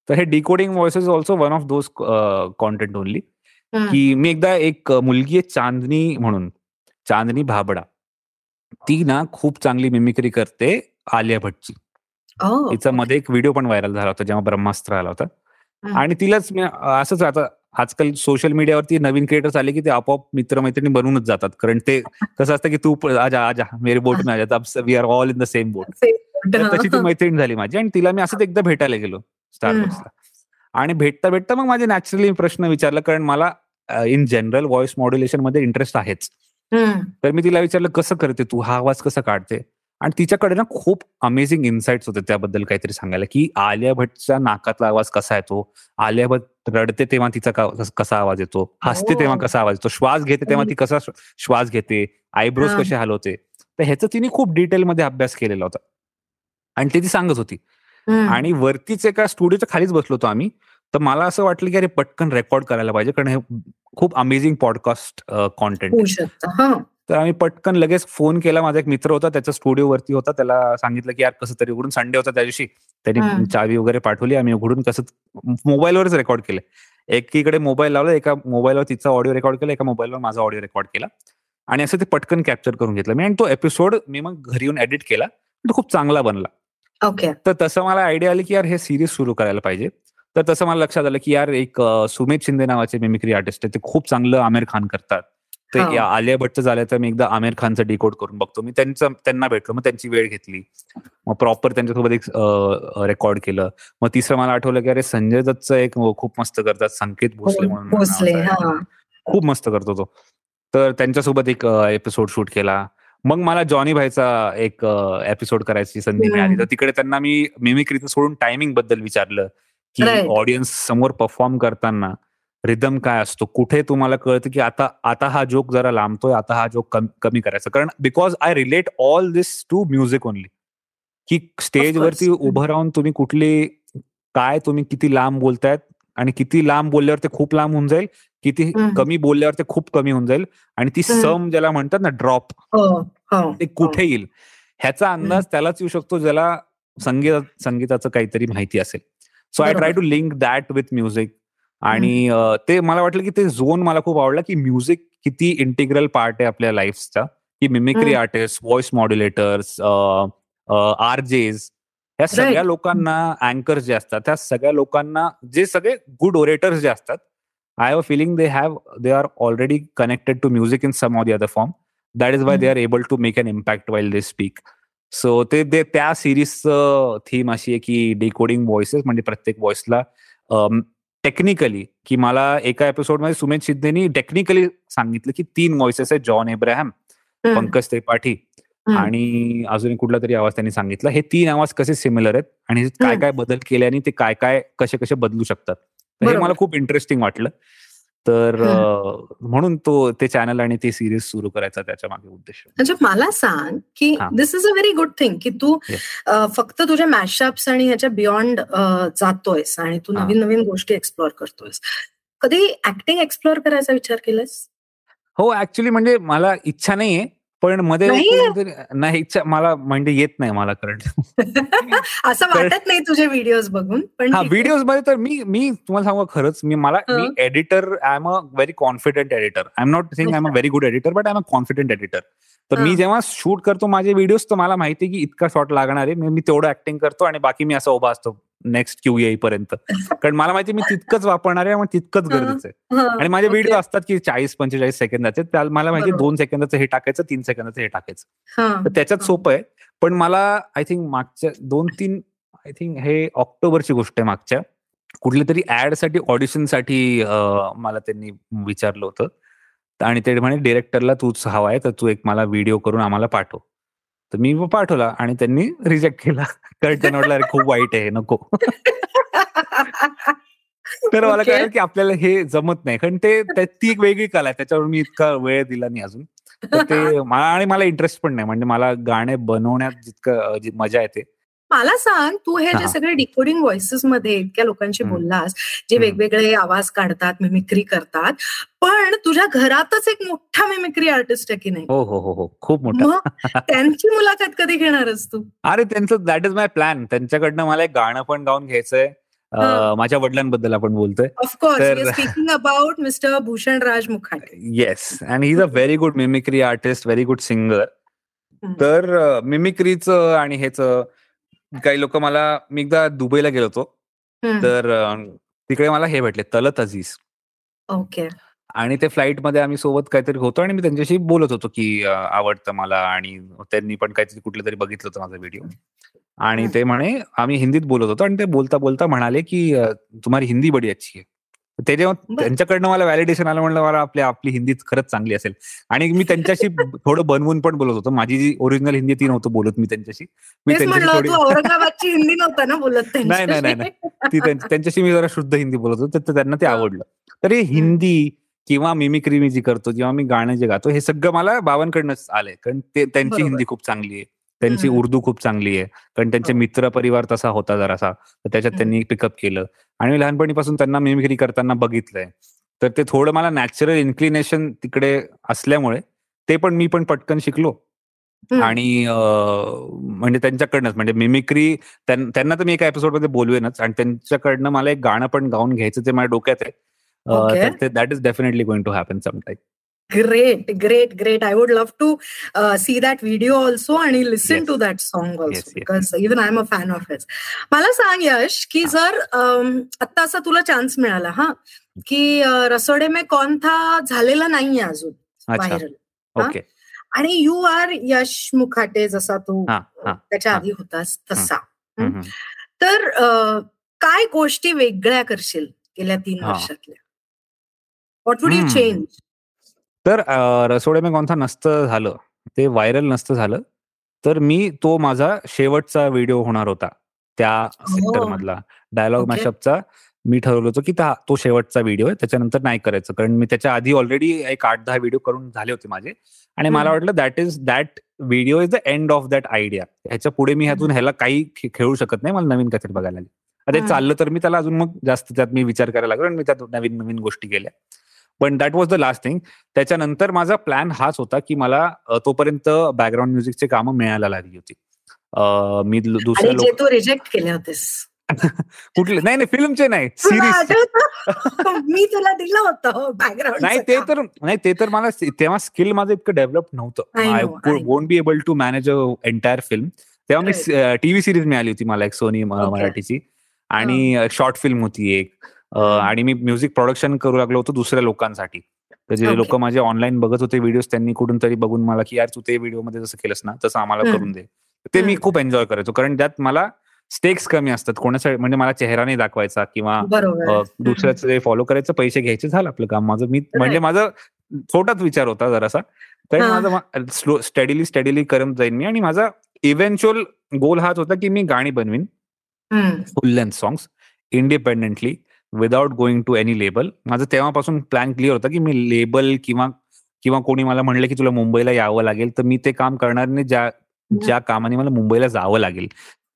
तर हे decoding voice is also one of those content only की मी एकदा एक मुलगी आहे चांदनी म्हणून चांदनी भाबडा. ती ना खूप चांगली मिमिक्री करते आलिया भट्टची तिचा मध्ये एक व्हिडिओ पण व्हायरल झाला होता जेव्हा ब्रह्मास्त्र आला होता. आणि तिलाच मी असंच आता आजकाल सोशल मीडियावरती नवीन क्रिएटर्स आले की ते आपोआप मित्रमैत्रिणी बनवूनच जातात. कारण ते कसं असतं की तू आजा आजा मेरे बोट में आजा we are all in the same boat तशी ती मैत्रीण झाली माझी आणि तिला मी असंच एकदा भेटायला गेलो स्टारबक्सला आणि भेटता भेटता मग माझे नॅचरली प्रश्न विचारला कारण मला इन जनरल व्हॉइस मॉड्युलेशनमध्ये इंटरेस्ट आहेच. तर मी तिला विचारलं कसं करते तू? हा आवाज कसा काढते? आणि तिच्याकडे ना खूप अमेझिंग इन्साइट्स होते त्याबद्दल काहीतरी सांगायला की आलिया भट्टच्या नाकातला आवाज कसा येतो? आलिया भट्ट रडते तेव्हा तिचा कस- आवाज येतो? हसते तेव्हा कसा आवाज येतो? श्वास घेते तेव्हा ती कसा श्व- श्वास घेते? आयब्रोज हा. कसे हलवते तर ह्याचा तिने खूप डिटेलमध्ये अभ्यास केलेला होता. आणि ते ती सांगत होती. आणि वरतीच एका स्टुडिओच्या खालीच बसलो होतो आम्ही. तर मला असं वाटलं की अरे पटकन रेकॉर्ड करायला पाहिजे कारण हे खूप अमेझिंग पॉडकास्ट कॉन्टेंट हा. तर आम्ही पटकन लगेच फोन केला. माझा एक मित्र होता त्याचा स्टुडिओ वरती होता. त्याला सांगितलं की यार कसं तरी उघडून संडे होता त्या दिवशी. त्यांनी चावी वगैरे पाठवली. आम्ही उघडून कसं मोबाईलवरच रेकॉर्ड केलं. एकीकडे मोबाईल लावला एका मोबाईलवर तिचा ऑडिओ रेकॉर्ड केला एका मोबाईलवर माझा ऑडिओ रेकॉर्ड केला. आणि असं ते पटकन कॅप्चर करून घेतलं. मी आणि तो एपिसोड मी मग घरी येऊन एडिट केला. तो खूप चांगला बनला. ओके तर तसं मला आयडिया आली की यार हे सिरीज सुरू करायला पाहिजे. तर तसं मला लक्षात आलं की यार एक अं, सुमेध शिंदे नावाचे मिमिक्री आर्टिस्ट आहे ते खूप चांगलं आमिर खान करतात. ते आलिया भट्टचं झालं तर मी एकदा आमिर खानचं डिकोड करून बघतो. मी त्यांचं त्यांना भेटलो मग त्यांची वेळ घेतली. मग प्रॉपर त्यांच्यासोबत एक रेकॉर्ड केलं. मग तिसरं मला आठवलं की अरे संजय दत्तचं एक खूप मस्त करतात संकेत भोसले म्हणून खूप मस्त करतो तो. तर त्यांच्यासोबत एक एपिसोड शूट केला. मग मला जॉनी भाईचा एक एपिसोड करायची संधी. मिळाली. तर तिकडे त्यांना मी मिमिक्रीचं सोडून टायमिंगबद्दल विचारलं. की. ऑडियन्स समोर परफॉर्म करताना रिदम काय असतो कुठे तुम्हाला कळतं की आता आता हा जोक जरा लांबतोय आता हा जोक कमी करायचा कारण because I relate all this to music only की स्टेजवरती. उभं राहून तुम्ही कुठली काय तुम्ही किती लांब बोलतायत आणि किती लांब बोलल्यावर ते खूप लांब होऊन जाईल किती हम्म. कमी बोलल्यावर ते खूप कमी होऊन जाईल आणि ती. सम ज्याला म्हणतात ना ड्रॉप हो हो ते कुठे येईल ह्याचा अंदाज त्यालाच येऊ शकतो ज्याला संगीत संगीताचं काहीतरी माहिती असेल so I try to link that with music आणि ते मला वाटलं की ते झोन मला खूप आवडला की म्युझिक किती इंटिग्रल पार्ट आहे आपल्या लाईफचा की mimicry. Artist voice modulators RJs ह्या सगळ्या Right. लोकांना अँकर्स जे असतात त्या सगळ्या लोकांना जे सगळे गुड ओरेटर्स जे असतात I have feeling they have they are already connected to music in some or the other form that is why they are able to make an impact while they speak so ते त्या सिरीजचं थीम अशी आहे की डिकोडिंग व्हॉइसेस म्हणजे प्रत्येक व्हॉइसला टेक्निकली की मला एका एपिसोडमध्ये सुमेध शिंदेनी टेक्निकली सांगितलं की तीन व्हॉइसेस आहेत जॉन एब्राहम. पंकज त्रिपाठी. आणि अजून कुठला तरी आवाज त्यांनी सांगितला हे तीन आवाज कसे सिमिलर आहेत आणि काय. काय बदल केल्याने ते काय काय कसे कसे बदलू शकतात हे. मला खूप इंटरेस्टिंग वाटलं तर म्हणून तो ते चॅनल आणि ते सिरीज सुरू करायचा त्याच्यामागे उद्देश. म्हणजे मला सांग की this is a very good thing की तू फक्त तुझ्या मॅशअप्स आणि ह्याच्या बियॉन्ड जातोयस आणि तू नवीन नवीन गोष्टी एक्सप्लोर करतोयस. कधी ऍक्टिंग एक्सप्लोर करायचा विचार केलास हो ऍक्च्युली म्हणजे मला इच्छा नाहीये. पण मध्ये नाही? मला म्हणजे येत नाही मला करंट. असं वाटत नाही तुझे व्हिडिओ बघून पण हा व्हिडिओजमध्ये तर मी मी तुम्हाला सांगू खरंच मी मला मी editor I am a very confident editor I am not sing I am a very good editor but I am a confident editor तर मी जेव्हा शूट करतो माझे व्हिडिओज तर मला माहिती की इतका शॉट लागणार आहे. मी तेवढं ऍक्टिंग करतो आणि बाकी मी असं उभा असतो नेक्स्ट क्यू येईपर्यंत. कारण मला माहिती मी तितकंच वापरणार आहे तितकंच गरजेचं आहे. आणि माझे व्हिडिओ असतात की चाळीस पंचेचाळीस सेकंदाचे. मला माहिती दोन सेकंदाचं हे टाकायचं तीन सेकंदाचं हे टाकायचं. तर त्याच्यात सोपं आहे. पण मला आय थिंक मागच्या दोन तीन आय थिंक हे ऑक्टोबरची गोष्ट आहे मागच्या. कुठल्या तरी ऍडसाठी ऑडिशनसाठी मला त्यांनी विचारलं होतं. आणि ते म्हणे डिरेक्टरला तूच हवा आहे तर तू एक मला व्हिडिओ करून आम्हाला पाठव. तर मी पाठवला आणि त्यांनी रिजेक्ट केला. कारण त्यांना वाटलं अरे खूप वाईट आहे नको. तर मला कळलं की आपल्याला हे जमत नाही. कारण ते ती एक वेगळी कला आहे. त्याच्यावर मी इतका वेळ दिला नाही अजून. ते मला आणि मला इंटरेस्ट पण नाही. म्हणजे मला गाणे बनवण्यात जितकं मजा येते मला सांग तू हे जे सगळे डिकोडिंग व्हॉइसेस मध्ये इतक्या लोकांशी बोललास जे वेगवेगळे आवाज काढतात मिमिक्री करतात पण तुझ्या घरातच एक मोठा मिमिक्री आर्टिस्ट आहे की नाही? हो हो हो हो. खूप मोठा. त्यांची मुलाखत कधी घेणारच तू? अरे त्यांचं दॅट इज माय प्लॅन त्यांच्याकडनं मला एक गाणं पण गाऊन घ्यायचंय. माझ्या वडिलांबद्दल आपण बोलतोय. Of course speaking about mister Bhushan Raj Mukhate yes and he is a very good mimicry artist very good singer तर मिमिक्रीचं आणि ह्याच काही लोक मला मी एकदा दुबईला गेलो होतो. तर तिकडे मला हे भेटले तलत अजीज. ओके. आणि ते फ्लाईटमध्ये आम्ही सोबत काहीतरी होतो आणि मी त्यांच्याशी बोलत होतो की आवडतं मला आणि त्यांनी पण काहीतरी कुठलं तरी बघितलं होतं माझा व्हिडिओ. आणि ते म्हणे आम्ही हिंदीत बोलत होतो आणि ते बोलता बोलता म्हणाले की तुम्हाला हिंदी बडी अच्छी आहे ते जेव्हा त्यांच्याकडनं मला व्हॅलिडेशन आलं म्हणलं मला आपली आपली हिंदी खरंच चांगली असेल. आणि मी त्यांच्याशी थोडं बनवून पण बोलत होतो. माझी जी ओरिजिनल हिंदी ती नव्हतं बोलत मी त्यांच्याशी. मी त्यांच्याशी हिंदी नव्हता ना बोलत नाही नाही नाही ती त्यांच्याशी मी जरा शुद्ध हिंदी बोलत होतो. तर त्यांना ते आवडलं. तर हिंदी किंवा मिमिक्री मी जी करतो किंवा मी गाणं जे गातो हे सगळं मला बाबांकडनंच आलंय. कारण ते त्यांची हिंदी खूप चांगली आहे. त्यांची उर्दू खूप चांगली आहे. कारण त्यांचे हो. मित्र परिवार तसा होता जरासा. तर त्याच्यात त्यांनी पिकअप केलं. आणि मी लहानपणीपासून त्यांना मिमिक्री करताना बघितलंय. तर ते थोडं मला नॅचरल इन्क्लिनेशन तिकडे असल्यामुळे ते पण मी पण पटकन शिकलो. आणि म्हणजे त्यांच्याकडनंच. म्हणजे मिमिक्री त्यांना तर मी एका एपिसोडमध्ये बोलवेनच. आणि त्यांच्याकडनं मला एक गाणं पण गाऊन घ्यायचं ते माझ्या डोक्यात आहे. That is definitely going to happen sometime Great, great, great. I would love to uh, see that video also and listen yes. to that song also yes, because yes. even I'm a fan of his. मला सांग यश की जर आता असा तुला चान्स मिळाला हा की रसोडे में कौन था झालेला नाहीये अजून व्हायरल आणि यू आर यश मुखाटे जसा तू त्याच्या आधी होतास तसा. तर काय गोष्टी वेगळ्या करशील गेल्या तीन वर्षातल्या? व्हॉट वुड यू चेंज तर रसोडे में कोणता नसतं झालं, ते व्हायरल नसतं झालं, तर मी तो माझा शेवटचा व्हिडिओ होणार होता. त्या सेक्टर मधला डायलॉग मॅशअपचा मी ठरवलं होतं, की तो शेवटचा व्हिडिओ आहे. त्याच्यानंतर नाही करायचं. कारण मी त्याच्या आधी ऑलरेडी एक आठ दहा व्हिडिओ करून झाले होते माझे आणि मला वाटलं that is that video is the end of that idea. ह्याच्या पुढे मी ह्यातून ह्याला काही खेळू शकत नाही. मला नवीन काहीतरी बघायला लागेल. ते चाललं तर मी त्याला अजून मग जास्त त्यात मी विचार करायला लागलो आणि मी त्यात नवीन नवीन गोष्टी केल्या. पण that was the last thing त्याच्यानंतर माझा प्लॅन हाच होता की मला तोपर्यंत बॅकग्राऊंड म्युझिकचे कामं मिळायला लागली होती. मी दुसऱ्या लोक रिजेक्ट केले होतेस. कुठले? नाही नाही फिल्मचे नाही सिरीज मी तुला दिलं होतं बॅकग्राऊंड नाही ते तर नाही ते तर मला तेव्हा स्किल माझं इतकं डेव्हलप नव्हतं. I won't be able to manage a entire film तेव्हा मी टीव्ही सिरीज मिळाली होती मला एक सोनी मराठीची. आणि शॉर्ट फिल्म होती एक. आणि मी म्युझिक प्रोडक्शन करू लागलो होतो दुसऱ्या लोकांसाठी. तर जे लोक माझे ऑनलाईन बघत होते व्हिडिओ त्यांनी कुठून तरी बघून मला की यार तू ते व्हिडिओमध्ये जसं केलंस ना तसं आम्हाला करून दे. ते मी खूप एन्जॉय करायचो. कारण त्यात मला स्टेक्स कमी असतात. कोणासाठी म्हणजे मला चेहरा नाही दाखवायचा किंवा दुसऱ्याचं जे फॉलो करायचं पैसे घ्यायचे झालं आपलं काम. माझं मी म्हणजे माझं छोटाच विचार होता जरासा. तर माझं स्लो स्टडीली स्टडीली करत जाईन मी. आणि माझा इव्हेंच्युअल गोल हाच होता की मी गाणी बनवीन. Full length songs independently without going to any label माझं तेव्हापासून प्लॅन क्लिअर होता की मी लेबल किंवा किंवा कोणी मला म्हणलं की तुला मुंबईला यावं लागेल तर मी ते काम करणार नाही ज्या ज्या कामाने मला मुंबईला जावं लागेल.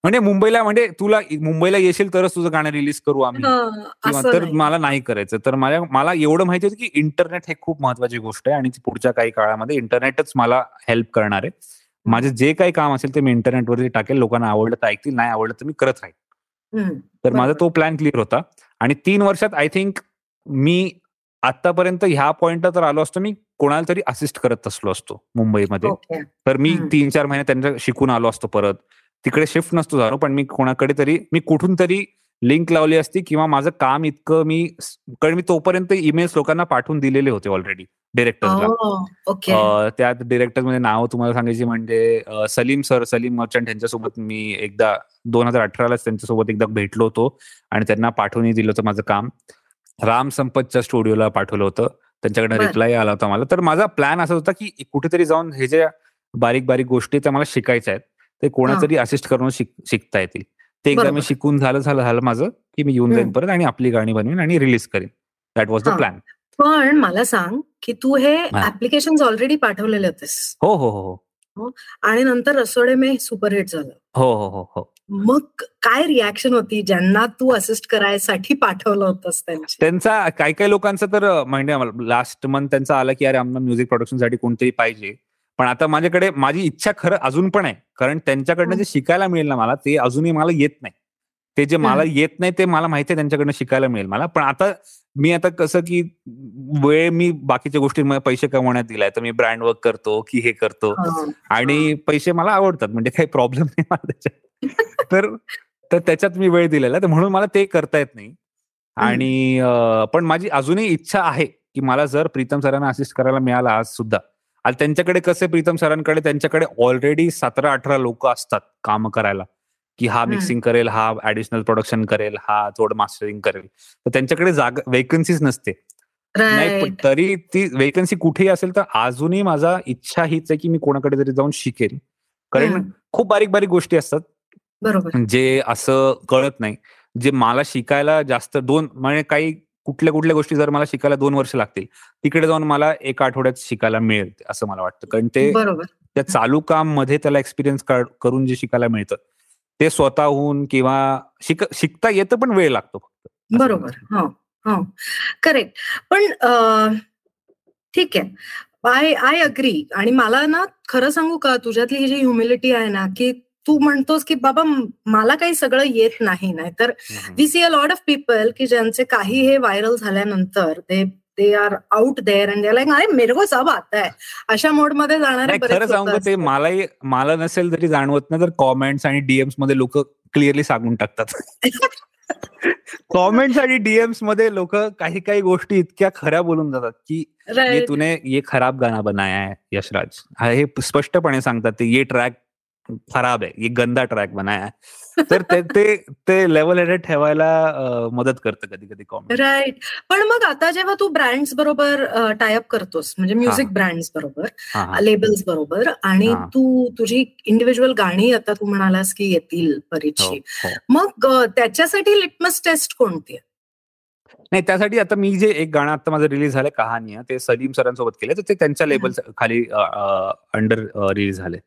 म्हणजे मुंबईला म्हणजे तुला मुंबईला येशील तरच तुझं गाणं रिलीज करू आम्ही. किंवा तर मला नाही करायचं. तर मला मला एवढं माहिती होतं की इंटरनेट हे खूप महत्वाची गोष्ट आहे आणि पुढच्या काही काळामध्ये इंटरनेटच मला हेल्प करणार आहे. माझे जे काही काम असेल ते मी इंटरनेटवरती टाकेल. लोकांना आवडलं तर ऐकतील नाही आवडलं तर मी करत राहील. तर माझा तो प्लॅन क्लिअर होता. आणि तीन वर्षात आय थिंक मी आतापर्यंत ह्या पॉइंटला तर आलो असतो मी कोणाला तरी असिस्ट करत असलो असतो मुंबईमध्ये. तर मी तीन चार महिने त्यांच्या शिकून आलो असतो परत. तिकडे शिफ्ट नसतो झालो पण मी कोणाकडे तरी मी कुठून तरी लिंक लावली असती किंवा माझं काम इतकं मी कारण मी तोपर्यंत ईमेल्स लोकांना पाठवून दिलेले होते ऑलरेडी डिरेक्टरला त्यात डिरेक्टरमध्ये नाव तुम्हाला सांगायची म्हणजे सलीम सर सलीम मर्चंट यांच्यासोबत मी एकदा दोन हजार अठरालाच त्यांच्यासोबत एकदा भेटलो होतो आणि त्यांना पाठवून दिलं होतं माझं काम. राम संपतच्या स्टुडिओला पाठवलं होतं. त्यांच्याकडे रिप्लाय आला होता मला. तर माझा प्लॅन असा होता की कुठेतरी जाऊन हे ज्या बारीक बारीक गोष्टी त्या मला शिकायच्या आहेत. ते कोणातरी असिस्ट करून शिकता येतील. ते एकदा मी शिकून झालं झालं झालं माझं की मी येऊन जाईन परत आणि आपली गाणी बनवीन आणि रिलीज करीन. दॅट वॉज द प्लॅन पण मला सांग की तू हे ऍप्लिकेशन ऑलरेडी पाठवलेले होतेस. हो हो हो हो. आणि नंतर रसोडे मे सुपरहिट झालं. हो हो हो हो. मग काय रिॲक्शन होती ज्यांना तू असिस्ट करायसाठी पाठवलं होतंस त्यांचा? काही काही लोकांचा तर म्हणजे लास्ट मंथ त्यांचा आला की अरे आम्हाला म्युझिक प्रोडक्शनसाठी कोणतरी पाहिजे. पण आता माझ्याकडे माझी इच्छा खरं अजून पण आहे. कारण त्यांच्याकडनं जे शिकायला मिळेल ना मला ते अजूनही मला येत नाही. ते जे मला येत नाही ते मला माहिती आहे त्यांच्याकडनं शिकायला मिळेल मला. पण आता मी आता कसं की वेळ मी बाकीच्या गोष्टी पैसे कमवण्यात दिलाय. तर मी ब्रँड वर्क करतो की हे करतो. आणि पैसे मला आवडतात म्हणजे काही प्रॉब्लेम नाही मला त्याच्यात. तर तर त्याच्यात मी वेळ दिलेला तर म्हणून मला ते करता येत नाही. आणि पण माझी अजूनही इच्छा आहे की मला जर प्रीतम सरांना असिस्ट करायला मिळाला आज सुद्धा आणि त्यांच्याकडे कसे प्रीतम सरांकडे त्यांच्याकडे ऑलरेडी सतरा अठरा लोक असतात काम करायला. की हा मिक्सिंग करेल हा ऍडिशनल प्रोडक्शन करेल हा थोडं मास्टरिंग करेल. तर त्यांच्याकडे जागा वेकन्सीच नसते. नाही तरी ती वेकन्सी कुठेही असेल तर अजूनही माझा इच्छा हीच आहे की मी कोणाकडे तरी जाऊन शिकेल. कारण खूप बारीक बारीक गोष्टी असतात. जे असं कळत नाही. जे मला शिकायला जास्त दोन म्हणजे काही कुठल्या कुठल्या गोष्टी जर मला शिकायला दोन वर्ष लागतील तिकडे जाऊन मला एक आठवड्यात शिकायला मिळेल असं मला वाटतं. कारण ते त्या चालू काममध्ये त्याला एक्सपिरियन्स करून जे शिकायला मिळतं ते स्वतःहून किंवा शिक शिकता येतं पण वेळ लागतो फक्त. बरोबर. करेक्ट पण ठीक आहे. आय आय अग्री आणि मला ना खरं सांगू का तुझ्यातली ही जी ह्युमिलिटी आहे ना की तू म्हणतोस की बाबा मला काही सगळं येत नाही. नाही तर we see a lot of people की ज्यांचे काही हे व्हायरल झाल्यानंतर ते they are out there and like अरे मेरे को सब आता आहे अशा मोडमध्ये जाणारे खरं सांगू ते मलाही मला नसेल तरी जाणवत नाही तर कॉमेंट्स आणि डीएम्समध्ये लोक क्लिअरली सांगून टाकतात. कॉमेंट्स आणि डीएम्समध्ये लोक काही काही गोष्टी इतक्या खऱ्या बोलून जातात की ये तुने ये खराब गाणं बनाया है यशराज. हे स्पष्टपणे सांगतात ते ये ट्रॅक खराब आहे ये गंदा ट्रॅक बनाया तर ते ते लेवल हेडेड ठेवायला मदत करतं कधी कधी कॉमेंट राईट पण मग आता जेव्हा तू ब्रँड्स बरोबर टायअप करतोस म्हणजे म्युझिक ब्रँड्स बरोबर लेबल्स बरोबर आणि तू तुझी इंडिव्हिज्युअल गाणी आता तू म्हणालास की येतील परीक्षी हो, हो. मग त्याच्यासाठी लिटमस टेस्ट कोणती नाही त्यासाठी आता मी जे एक गाणं आता माझं रिलीज झालंय कहाणी ते सलीम सरांसोबत केलं तर ते त्यांच्या लेबल खाली अंडर रिलीज झाले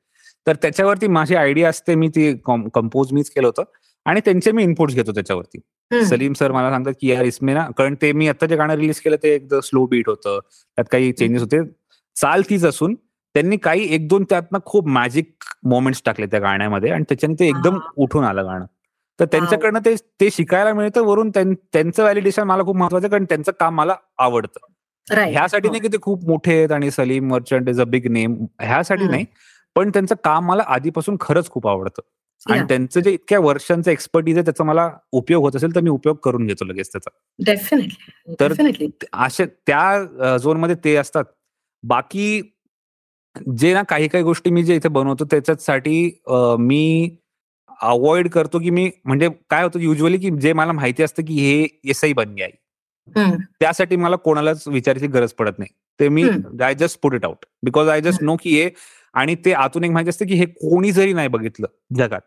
तर त्याच्यावरती माझी आयडिया असते मी ती कंपोज मीच केलं होतं. आणि त्यांचे मी इनपुट्स घेतो त्याच्यावरती. सलीम सर मला सांगतात की यार इसमे ना कारण ते मी आता जे गाणं रिलीज केलं ते एकदम स्लो बीट होतं. त्यात काही चेंजेस होते. चाल तीच असून त्यांनी काही एक दोन त्यातनं खूप मॅजिक मोमेंट्स टाकले त्या गाण्यामध्ये आणि त्याच्याने ते एकदम उठून आलं गाणं. तर त्यांच्याकडनं ते ते शिकायला मिळतं. वरून त्यांचं व्हॅलिडेशन मला खूप महत्वाचं कारण त्यांचं काम मला आवडतं. ह्यासाठी नाही की ते खूप मोठे आहेत आणि Salim Merchant is a big name ह्यासाठी नाही. पण त्यांचं काम मला आधीपासून खरंच खूप आवडतं. आणि त्यांचं जे इतक्या वर्षांचं एक्सपर्टीज आहे त्याचा मला उपयोग होत असेल तर मी उपयोग करून घेतो लगेच त्याचा. तर असे त्या झोनमध्ये ते असतात. बाकी जे ना काही काही गोष्टी मी जे इथे बनवतो त्याच्यासाठी मी अवॉइड करतो की मी म्हणजे काय होतं युजली की जे मला माहिती असतं की हे एसआई बनली आहे. त्यासाठी मला कोणालाच विचारायची गरज पडत नाही. ते मी I just put it out because I just know की हे आणि ते आतून एक माहिती असतं की हे कोणी जरी नाही बघितलं जगात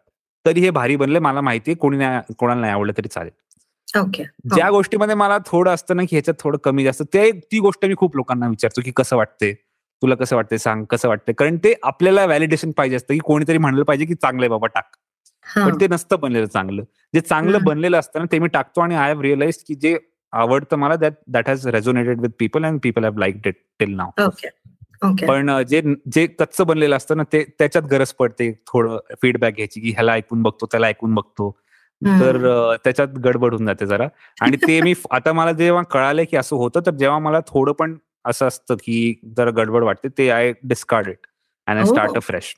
तरी हे भारी बनले मला माहितीये कोणी नाही कोणाला नाही आवडलं तरी चालेल. ओके ज्या गोष्टीमध्ये मला थोडं असतं ना की ह्याच्यात थोडं कमी जास्त ते ती गोष्ट मी खूप लोकांना विचारतो की कसं वाटते तुला कसं वाटते सांग कसं वाटतं कारण ते आपल्याला व्हॅलिडेशन पाहिजे असतं की कोणीतरी म्हणलं पाहिजे की चांगलंय बाबा टाक. पण ते नसतं बनलेलं चांगलं. जे चांगलं बनलेलं असतं ना ते मी टाकतो आणि आय हॅव रिअलाइज की जे आवडतं मला that that has resonated with people and people have like it till now पण जे जे कच्च बनलेलं असतं ना ते त्याच्यात गरज पडते थोडं फीडबॅक घ्यायची की ह्याला ऐकून बघतो त्याला ऐकून बघतो. तर त्याच्यात गडबड होऊन जाते जरा. आणि ते मी आता मला जेव्हा कळालं की असं होतं तर जेव्हा मला थोडं पण असं असतं की जरा गडबड वाटते ते I discard it and I start a fresh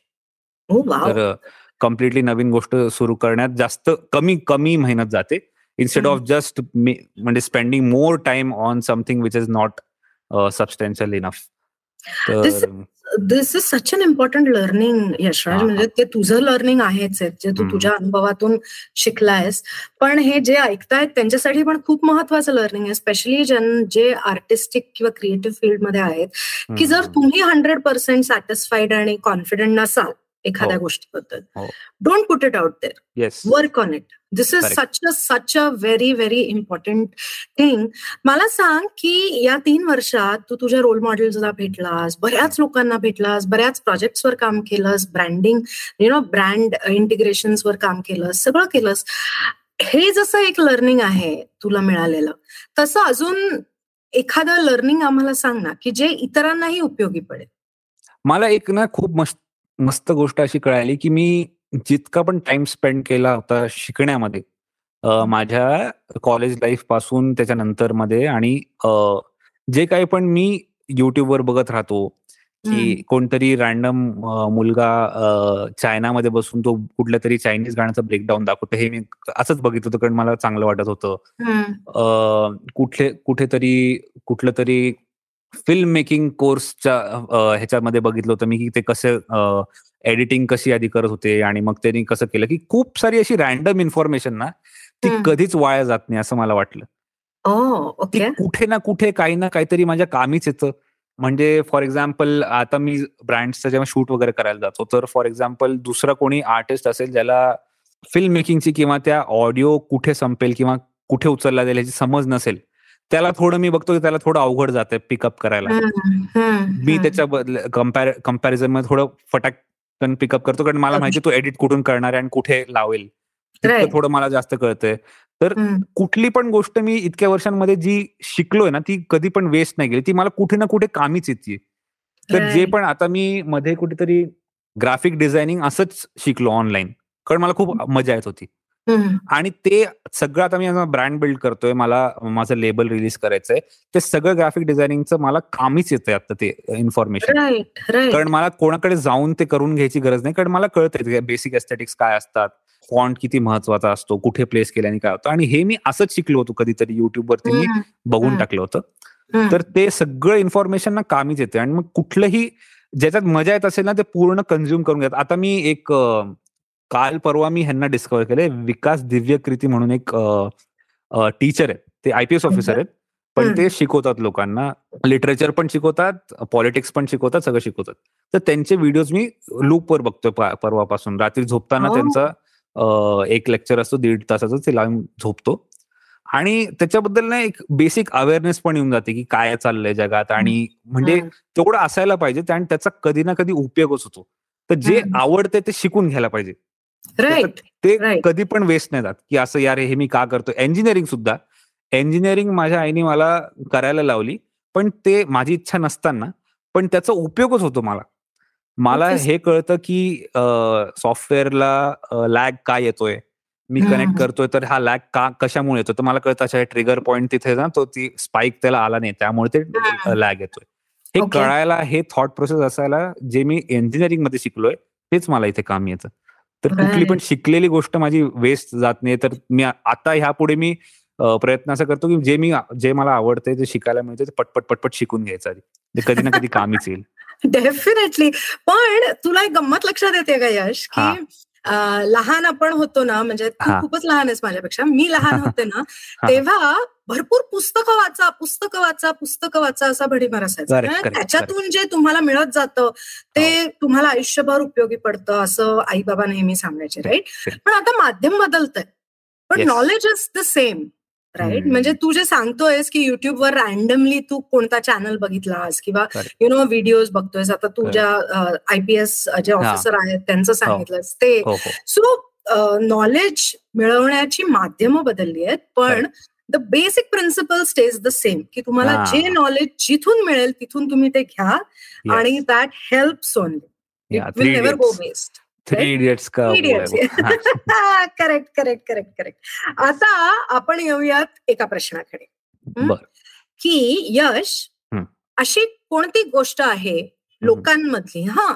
तर कम्प्लिटली नवीन गोष्ट सुरू करण्यात जास्त कमी कमी मेहनत जाते. इन्स्टेड ऑफ जस्ट म्हणजे spending more time on something which is not substantial enough this is such an important learning Yashraj. म्हणजे ते तुझं लर्निंग आहेच आहे जे तू तुझ्या अनुभवातून शिकलायस. पण हे जे ऐकतायत त्यांच्यासाठी पण खूप महत्वाचं लर्निंग आहे स्पेशली जन जे आर्टिस्टिक किंवा क्रिएटिव्ह फील्डमध्ये आहेत की जर तुम्ही हंड्रेड पर्सेंट सॅटिस्फाईड आणि कॉन्फिडंट नसाल एखाद्या गोष्टीबद्दल. Don't put it out there work on it this is such a such a very very important thing मला सांग की या तीन वर्षात तू तुझ्या रोल मॉडेल्सला भेटलास बऱ्याच लोकांना भेटलास बऱ्याच प्रोजेक्ट्सवर काम केलंस ब्रँडिंग यु नो ब्रँड इंटिग्रेशन्सवर काम केलंस सगळं केलंस. हे जसं एक लर्निंग आहे तुला मिळालेलं तसं अजून एखादं लर्निंग आम्हाला सांग ना की जे इतरांनाही उपयोगी पडेल. मला एक ना खूप मस्त मस्त गोष्ट अशी कळाली की मी जितका पण टाइम स्पेंड केला होता शिकण्यामध्ये माझ्या कॉलेज लाईफपासून त्याच्यानंतरमध्ये आणि जे काही पण मी युट्यूबवर बघत राहतो की कोणतरी रॅन्डम मुलगा चायनामध्ये बसून तो कुठल्या तरी चायनीज गाण्याचं ब्रेकडाऊन दाखवतो हे मी असंच बघितलं होतं कारण मला चांगलं वाटत होतं. कुठले कुठेतरी कुठलं तरी फिल्म मेकिंग कोर्सच्या ह्याच्यामध्ये बघितलं होतं मी की ते कसं एडिटिंग कशी आधी करत होते आणि मग त्यांनी कसं केलं की खूप सारी अशी रॅन्डम इन्फॉर्मेशन ना ती कधीच वाया जात नाही असं मला वाटलं. कुठे ना कुठे काही ना काहीतरी माझ्या कामीच येतं. म्हणजे फॉर एक्झाम्पल आता मी ब्रँड्सचं जेव्हा शूट वगैरे करायला जातो तर फॉर एक्झाम्पल दुसरा कोणी आर्टिस्ट असेल ज्याला फिल्म मेकिंगची किंवा त्या ऑडिओ कुठे संपेल किंवा कुठे उचलला जाईल याची समज नसेल त्याला थोडं मी बघतो की त्याला थोडं अवघड जाते पिकअप करायला. मी त्याच्या कंपॅरिझनमध्ये थोडं फटाक पिकअप करतो कारण मला माहिती तो एडिट कुठून करणार आहे आणि कुठे लावेल. थोडं मला जास्त कळतंय. तर कुठली पण गोष्ट मी इतक्या वर्षांमध्ये जी शिकलोय ना ती कधी पण वेस्ट नाही गेली. ती मला कुठे ना कुठे कामीच येते तर जे पण आता मी मध्ये कुठेतरी ग्राफिक डिझायनिंग असंच शिकलो ऑनलाईन कारण मला खूप मजा येत होती. आणि ते सगळं आता मी ब्रँड बिल्ड करतोय मला माझं लेबल रिलीज करायचंय. ते सगळं ग्राफिक डिझायनिंगचं मला कामीच येतंय आता ते इन्फॉर्मेशन कारण मला कोणाकडे जाऊन ते करून घ्यायची गरज नाही कारण मला कळतंय बेसिक एस्थेटिक्स काय असतात फॉन्ट किती महत्त्वाचा असतो कुठे प्लेस केल्याने काय होतं. आणि हे मी असंच शिकलो होतो कधीतरी युट्यूबवरती मी बघून टाकलं होतं. तर ते सगळं इन्फॉर्मेशन ना कामीच येते आणि मग कुठलंही ज्याच्यात मजा येत असेल ना ते पूर्ण कन्झ्युम करून घेतात. आता मी एक काल परवा मी ह्यांना डिस्कवर केले विकास दिव्यकृती म्हणून एक टीचर आहेत. ते आयपीएस ऑफिसर आहेत. पण ते शिकवतात लोकांना. लिटरेचर पण शिकवतात पॉलिटिक्स पण शिकवतात सगळं शिकवतात. तर त्यांचे व्हिडिओज मी लूपवर बघतोय परवापासून. रात्री झोपताना त्यांचा एक लेक्चर असतो दीड तासाचं ते लावून झोपतो. आणि त्याच्याबद्दल ना एक बेसिक अवेअरनेस पण येऊन जाते की काय चाललंय जगात. आणि म्हणजे तेवढं असायला पाहिजे आणि त्याचा कधी ना कधी उपयोगच होतो. तर जे आवडते ते शिकून घ्यायला पाहिजे. राईट ते कधी पण वेस्ट नाही जात. की असं यार हे मी का करतो इंजिनिअरिंग सुद्धा. इंजिनिअरिंग माझ्या आईने मला करायला लावली. पण ते माझी इच्छा नसताना पण त्याचा उपयोगच होतो मला. मला हे कळतं की सॉफ्टवेअरला लॅग का येतोय? मी कनेक्ट करतोय तर हा लॅग का कशामुळे येतो तर मला कळतं अच्छा ट्रिगर पॉईंट तिथे ना तो ती स्पाईक त्याला आला नाही. त्यामुळे ते लॅग येतोय. हे कळायला हे थॉट प्रोसेस असायला जे मी इंजिनिअरिंगमध्ये शिकलोय तेच मला इथे काम येतं. तर कुठली पण शिकलेली गोष्ट माझी वेस्ट जात नाही. तर मी आता ह्या पुढे मी प्रयत्न असा करतो की जे मी जे मला आवडते जे शिकायला मिळते ते पटपट पटपट शिकून घ्यायचं आधी. कधी ना कधी कामीच येईल. डेफिनेटली पण तुला एक गंमत लक्षात येते का यश? की लहान आपण होतो ना म्हणजे तू खूपच लहान आहेस माझ्यापेक्षा मी लहान होते ना तेव्हा भरपूर पुस्तकं वाचा पुस्तकं वाचा पुस्तकं वाचा असा भडीमार असायचा. त्याच्यातून जे तुम्हाला मिळत जातं ते हो. तुम्हाला आयुष्यभर उपयोगी पडतं असं आई बाबा नेहमी सांगायचे राईट पण आता माध्यम बदलतंय. पण knowledge is the same right? म्हणजे तू जे सांगतोयस की युट्यूबवर रॅन्डमली तू कोणता चॅनल बघितलास किंवा यु नो व्हिडिओज बघतोयस आता तू ज्या आयपीएस जे ऑफिसर आहेत त्यांचं हो. सांगितलंस ते. सो नॉलेज मिळवण्याची माध्यमं बदलली आहेत पण the basic principle stage the same की तुम्हाला जे नॉलेज जिथून मिळेल तिथून तुम्ही ते घ्या आणि that help only it will never go waste three idiots का करेक्ट करेक्ट करेक्ट करेक्ट आता आपण येऊयात एका प्रश्नाकडे. की यश अशी कोणती गोष्ट आहे लोकांमधली हा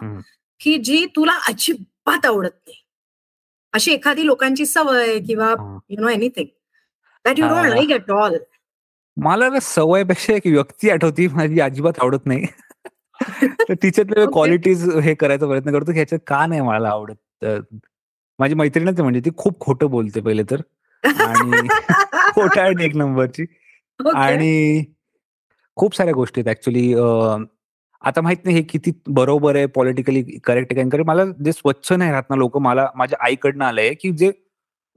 की जी तुला अजिबात आवडत नाही? अशी एखादी लोकांची सवय किंवा you know anything that you don't like at all मला सवयपेक्षा एक व्यक्ती आठवती माझी अजिबात आवडत नाही. तिच्यातले क्वालिटीज हे करायचा प्रयत्न करतो की ह्याच्यात का नाही मला आवडत. माझी मैत्रीणच म्हणजे ती खूप खोटं बोलते पहिले तर. आणि खोट आहे एक नंबरची. आणि खूप साऱ्या गोष्टी आहेत ऍक्च्युली आता माहीत नाही हे किती बरोबर आहे पॉलिटिकली करेक्ट आहे कारण मला जे स्वच्छ नाही राहत ना लोक मला माझ्या आईकडनं आलंय की जे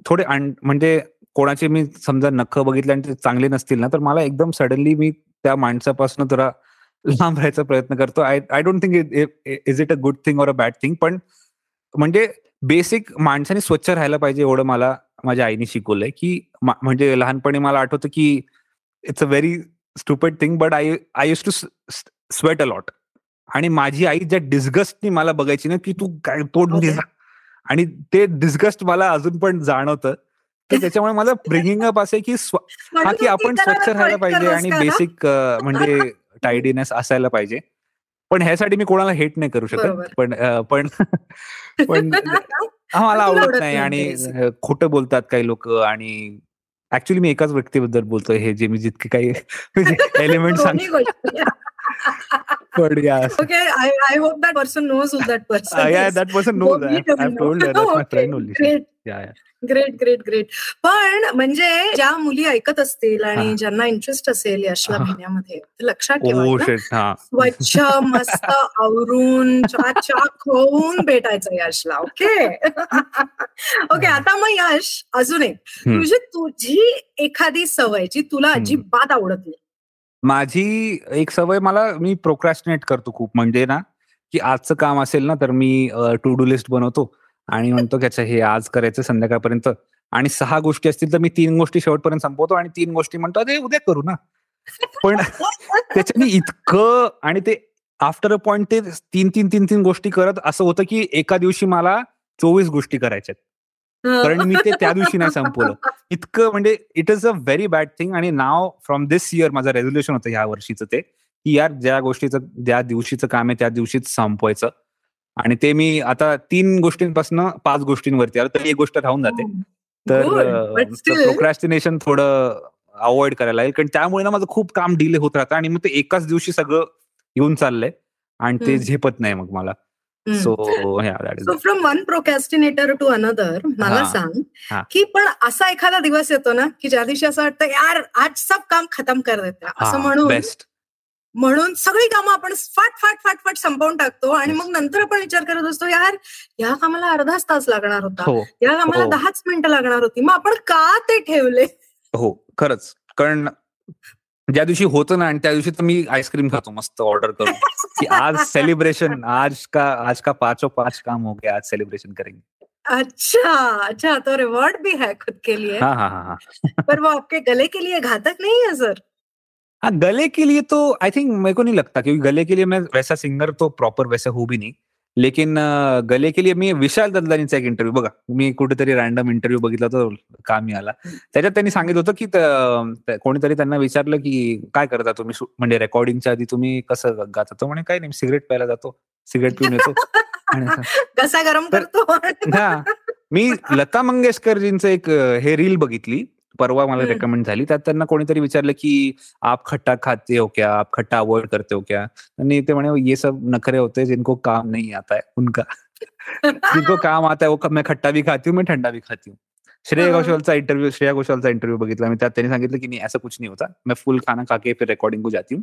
थोडे म्हणजे कोणाचे मी समजा नख बघितले आणि ते चांगले नसतील ना तर मला एकदम सडनली मी त्या माणसापासून जरा लांब राहायचा प्रयत्न करतो. I I don't think is it a good thing or a bad thing पण म्हणजे बेसिक माणसाने स्वच्छ राहायला पाहिजे एवढं मला माझ्या आईने शिकवलंय की म्हणजे लहानपणी मला आठवतं की it's a very stupid thing but I I use to sweat a lot आणि माझी आई ज्या डिस्गस्टनी मला बघायची ना की तू काय तोड आणि ते डिस्गस्ट मला अजून पण जाणवतं. तर त्याच्यामुळे मला ब्रिंगिंग अप असे की हा की आपण स्वच्छ राहायला पाहिजे आणि बेसिक म्हणजे टायडीनेस असायला पाहिजे. पण ह्यासाठी मी कोणाला हेट नाही करू शकत. पण पण पण मला आवडत नाही आणि खोटं बोलतात काही लोक आणि ऍक्च्युली मी एकाच व्यक्तीबद्दल बोलतोय हे जे मी जितके काही एलिमेंट सांग but yeah. Okay, I, I hope that person knows who that person uh, yeah, is. that person knows. I, I've told her. That's okay, my friend only. Great. Yeah, yeah. Great great great पण म्हणजे ज्या मुली ऐकत असतील आणि ज्यांना इंटरेस्ट असेल यशला घेण्यामध्ये लक्षात ठेवा स्वच्छ मस्त आवरून होऊन भेटायचं यशला ओके ओके आता मग यश अजून एक तुझी तुझी एखादी सवय जी तुला अजिबात आवडत नाही माझी एक सवय मला मी प्रोक्रॅस्टिनेट करतो खूप. म्हणजे ना की आजचं काम असेल ना तर मी टू डू लिस्ट बनवतो आणि म्हणतो की अच्छा हे आज करायचं संध्याकाळपर्यंत. आणि सहा गोष्टी असतील तर मी तीन गोष्टी शेवटपर्यंत संपवतो आणि तीन गोष्टी म्हणतो अरे उद्या करू ना. पण त्याच्याने इतकं आणि ते आफ्टर अ पॉइंट ते तीन तीन तीन तीन गोष्टी करत असं होतं की एका दिवशी मला चोवीस गोष्टी करायच्यात. कारण मी ते त्या दिवशी नाही संपवलं. इतकं म्हणजे it is a very bad thing आणि नाव फ्रॉम दिस इयर माझं रेझोल्युशन होतं ह्या वर्षीचं ते की यार ज्या गोष्टीचं ज्या दिवशीचं काम आहे त्या दिवशीच संपवायचं. आणि ते मी आता तीन गोष्टींपासून पाच गोष्टींवरती आलो तर एक गोष्ट राहून जाते. तर प्रोक्रॅस्टिनेशन थोडं अवॉइड करायला लागेल. कारण त्यामुळे ना माझं खूप काम डिले होत राहतं आणि मग ते एकाच दिवशी सगळं येऊन चाललंय. आणि ते झेपत नाही मग मला. So so from one procrastinator to another मला सांग की पण असा एखादा दिवस येतो ना की ज्या दिवशी असं वाटतं यार आज सब काम खतम कर देते. असं म्हणून म्हणून सगळी कामं आपण फाट फाट फाट फाट संपवून टाकतो आणि मग नंतर आपण विचार करत असतो यार या कामाला अर्धाच तास लागणार होता. हो. या कामाला हो. दहाच मिनिटं लागणार होती. मग आपण का ते ठेवले? हो खरंच. कारण ज्या दिवशी होतं ना आणि त्या दिवशी तर मी आईस्क्रीम खातो मस्त ऑर्डर करून. की आज सेलिब्रेशन आज का आज का पाचो पाच काम हो गया आज सेलिब्रेशन करेंगे. अच्छा अच्छा. तो रिवॉर्ड भी है खुद के लिए. हाँ हाँ हाँ, हाँ। पर वो आपके गले के लिए घातक नहीं है सर हाँ गले के लिए तो आई थिंक मेरे को नहीं लगता क्योंकि गले के लिए मैं वैसा सिंगर तो प्रॉपर वैसे हूँ भी नहीं. लेकिन गले के लिए मी विशाल ददलानीचा एक इंटरव्ह्यू बघा मी कुठेतरी रॅन्डम इंटरव्ह्यू बघितला तो कामी आला. त्याच्यात त्यांनी सांगितलं होतं की कोणीतरी त्यांना विचारलं की काय करता तुम्ही? म्हणजे रेकॉर्डिंगच्या आधी तुम्ही कसं गाता तो? म्हणे काय नाही सिगरेट प्यायला जातो. सिगरेट पिऊन येतो. कसा गरम करतो? हा मी लता मंगेशकरजींचं एक हे रील बघितली. परवा मला रेकमेंड झाली. त्यात त्यांना कोणीतरी विचारलं की आप खट्टा खाते हो क्या? आप खट्टा अवॉइड करते हो क्या? आणि ते म्हणे ये सब नखरे होते जिनको काम नहीं आता है उनका. जिनको काम आता है वो मैं खट्टा भी खाती हूँ मैं ठंडा भी खाती हूँ. श्रेया घोषालचा इंटरव्ह्यू श्रेया घोषालचा इंटरव्ह्यू बघितला मी. त्यात त्यांनी सांगितलं की नाही असं कुछ नाही होता. मैं फुल खाना खा के फिर रेकॉर्डिंग को जाती हूँ.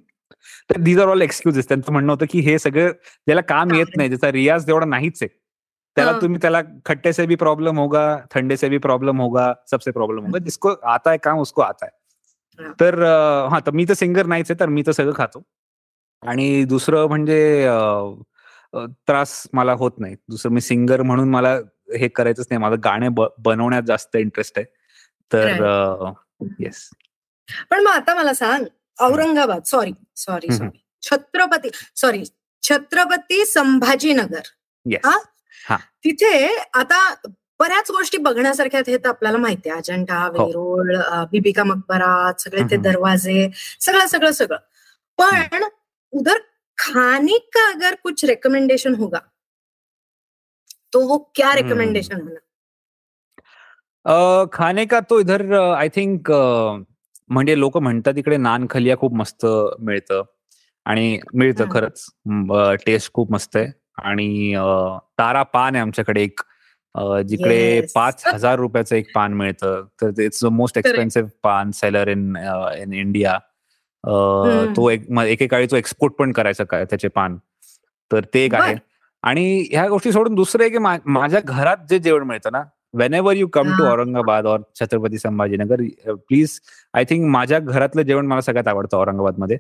तर दीज आर ऑल एक्सक्युजेस त्यांचं म्हणणं होतं की हे सगळं ज्याला काम येत नाही ज्याचा रियाज तेवढा नाहीच आहे. त्याला तुम्ही त्याला खट्टे से भी प्रॉब्लम होगा ठंडे से भी प्रॉब्लम होगा सबसे प्रॉब्लम होगा. जिसको आता है काम उसको आता है. तर हा तर मी तर सिंगर नाहीच आहे तर मी तर सगळं खातो. आणि दुसरं म्हणजे त्रास मला होत नाही. दुसरं मी सिंगर म्हणून मला हे करायचंच नाही. माझं गाणे बनवण्यात जास्त इंटरेस्ट आहे. तर येस पण मग आता मला सांग Aurangabad sorry sorry sorry Chhatrapati sorry Chhatrapati Sambhajinagar. तिथे आता बऱ्याच गोष्टी बघण्यासारख्या आहेत तर आपल्याला माहिती आहे. अजंठा हो. वेरूळ बिबिका मकबरा सगळे ते दरवाजे सगळं सगळं सगळं. पण उधर खाने का अगर कुछ रिकमेंडेशन होगा? तो वो क्या रिकमेंडेशन होना खाने का तो इधर आय थिंक म्हणजे लोक म्हणतात तिकडे नान खलिया खूप मस्त मिळतं. आणि मिळतं खरंच. टेस्ट खूप मस्त आहे. आणि तारा पान आहे आमच्याकडे एक जिकडे पाच हजार रुपयाचं एक पान मिळतं. तर it's the most expensive paan seller in in India तो एक एकेकाळी तो एक्सपोर्ट पण करायचा काय त्याचे पान. तर ते एक आहे. आणि ह्या गोष्टी सोडून दुसरं आहे की माझ्या घरात जे जेवण मिळतं ना whenever you come to Aurangabad और Chhatrapati Sambhajinagar please I think माझ्या घरातलं जेवण मला सगळ्यात आवडतं औरंगाबादमध्ये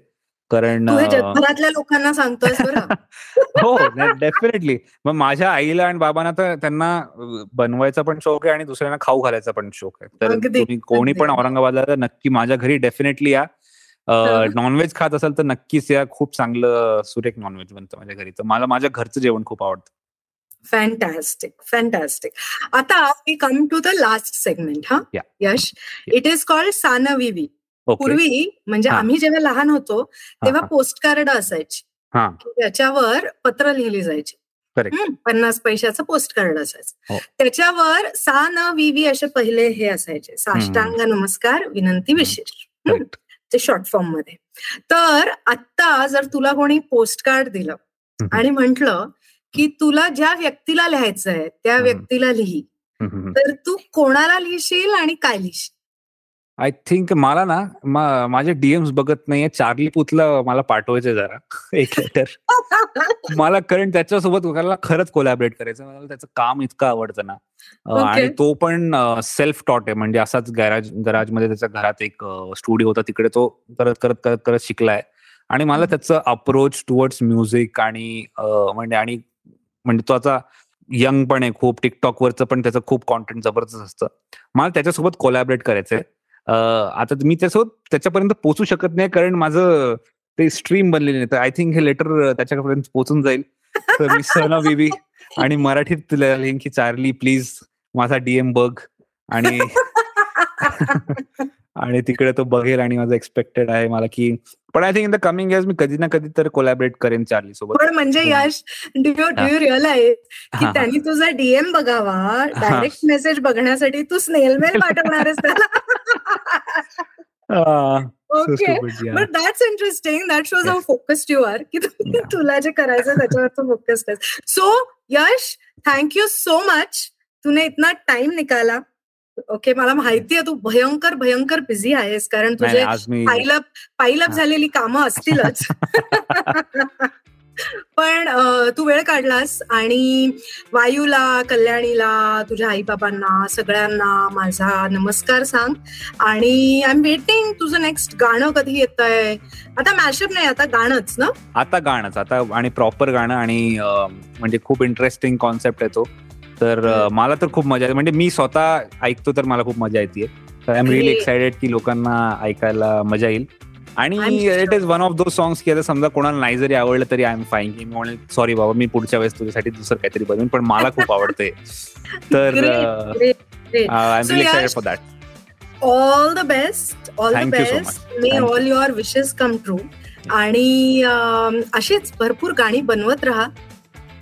कारण घरातल्या लोकांना सांगतोय हो डेफिनेटली मग माझ्या आईला आणि बाबांना तर त्यांना बनवायचा पण शौक आहे आणि दुसऱ्यांना खाऊ घालायचा पण शौक आहे. तर तुम्ही कोणी पण औरंगाबादला तर नक्की माझ्या घरी डेफिनेटली या. नॉनव्हेज खात असाल तर नक्कीच या. खूप चांगलं सुरेख नॉनव्हेज बनतं माझ्या घरी. तर मला माझ्या घरचं जेवण खूप आवडतं. फॅन्टॅस्टिक फॅन्टॅस्टिक आता we come to the last segment हा? यश इट इज कॉल्ड सानविवी पूर्वी म्हणजे आम्ही जेव्हा लहान होतो तेव्हा पोस्ट कार्ड असायची. त्याच्यावर पत्र लिहिली जायची. पन्नास पैशाचं पोस्ट कार्ड असायचं. हो. त्याच्यावर सा न विवी असे पहिले हे असायचे. साष्टांग नमस्कार विनंती विशेष. ते शॉर्ट फॉर्ममध्ये. तर आता जर तुला कोणी पोस्ट कार्ड दिलं आणि म्हंटल की तुला ज्या व्यक्तीला लिहायचंय त्या व्यक्तीला लिही. तर तू कोणाला लिहिशील आणि काय लिहिशील? आय थिंक मला ना माझे डीएम्स बघत नाहीये. चार्ली पुतला मला पाठवायचंय जरा. एक लेटर मला कारण त्याच्यासोबत मला खरंच कोलॅबरेट करायचं. मला त्याचं काम इतकं आवडतं ना. आणि तो पण सेल्फ टॉट आहे. म्हणजे असाच गॅराज गॅराजमध्ये त्याच्या घरात एक स्टुडिओ होता. तिकडे तो करत करत करत करत शिकलाय. आणि मला त्याचं अप्रोच टुवर्ड्स म्युझिक आणि म्हणजे आणि म्हणजे तो आता यंग पण आहे. खूप टिकटॉकवरचं पण त्याचं खूप कॉन्टेंट जबरदस्त असतं. मला त्याच्यासोबत कोलॅबरेट करायचंय. आता मी त्यासोबत त्याच्यापर्यंत पोहोचू शकत नाही कारण माझं ते स्ट्रीम बनलेले नाही तर आय थिंक हे लेटर त्याच्यापर्यंत पोहोचून जाईल. तर मी सना बेबी आणि मराठीत लिहिन की चार्ली प्लीज माझा डीएम बघ. आणि आणि तिकडे तो बघेल आणि माझं एक्सपेक्टेड आहे मला की पण I think in the coming years मी कधी ना कधी तर कोलॅबरेट करेन चार्ली सोबत. पण म्हणजे Yash do you do you realise की त्यांनी तुझा डीएम बघावा डायरेक्ट मेसेज बघण्यासाठी तू स्नेल मेल पाठवणार त्याला okay but that's interesting that shows how focused you are की तुला जे करायचं त्याच्यावर तू फोकस्ड आहेस. So Yash thank you so much तूने इतना टाइम निकाला. ओके मला माहिती आहे तू भयंकर भयंकर बिझी आहेस कारण तुझे पायलप पायलप झालेली कामं असतीलच. पण तू वेळ काढलास आणि वायूला कल्याणीला तुझ्या आई बाबांना सगळ्यांना माझा नमस्कार सांग. आणि आय एम वेटिंग तुझं नेक्स्ट गाणं कधी येत आहे आता मॅशअप नाही आता गाणंच ना? आता गाणंच आता आणि प्रॉपर गाणं आणि म्हणजे खूप इंटरेस्टिंग कॉन्सेप्ट आहे तो. तर मला तर खूप मजा येते. म्हणजे मी स्वतः ऐकतो तर मला खूप मजा येते. आय एम रिअली एक्सायटेड की लोकांना ऐकायला मजा येईल. आणि it is one of those songs की आता समजा कोणाला नाही जरी आवडलं तरी आय एम फाईन की मी सॉरी बाबा मी पुढच्या वेळेस तुझ्यासाठी दुसरं काहीतरी बनवेन पण मला खूप आवडते तर I am really excited for that all the best all the best may all your wishes come true आणि अशीच भरपूर गाणी बनवत राहा.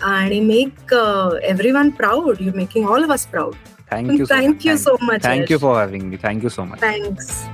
and make uh, everyone proud. You're making all of us proud. Thank you. Thank you so much. Thank you for having me. Thank you so much. Thanks.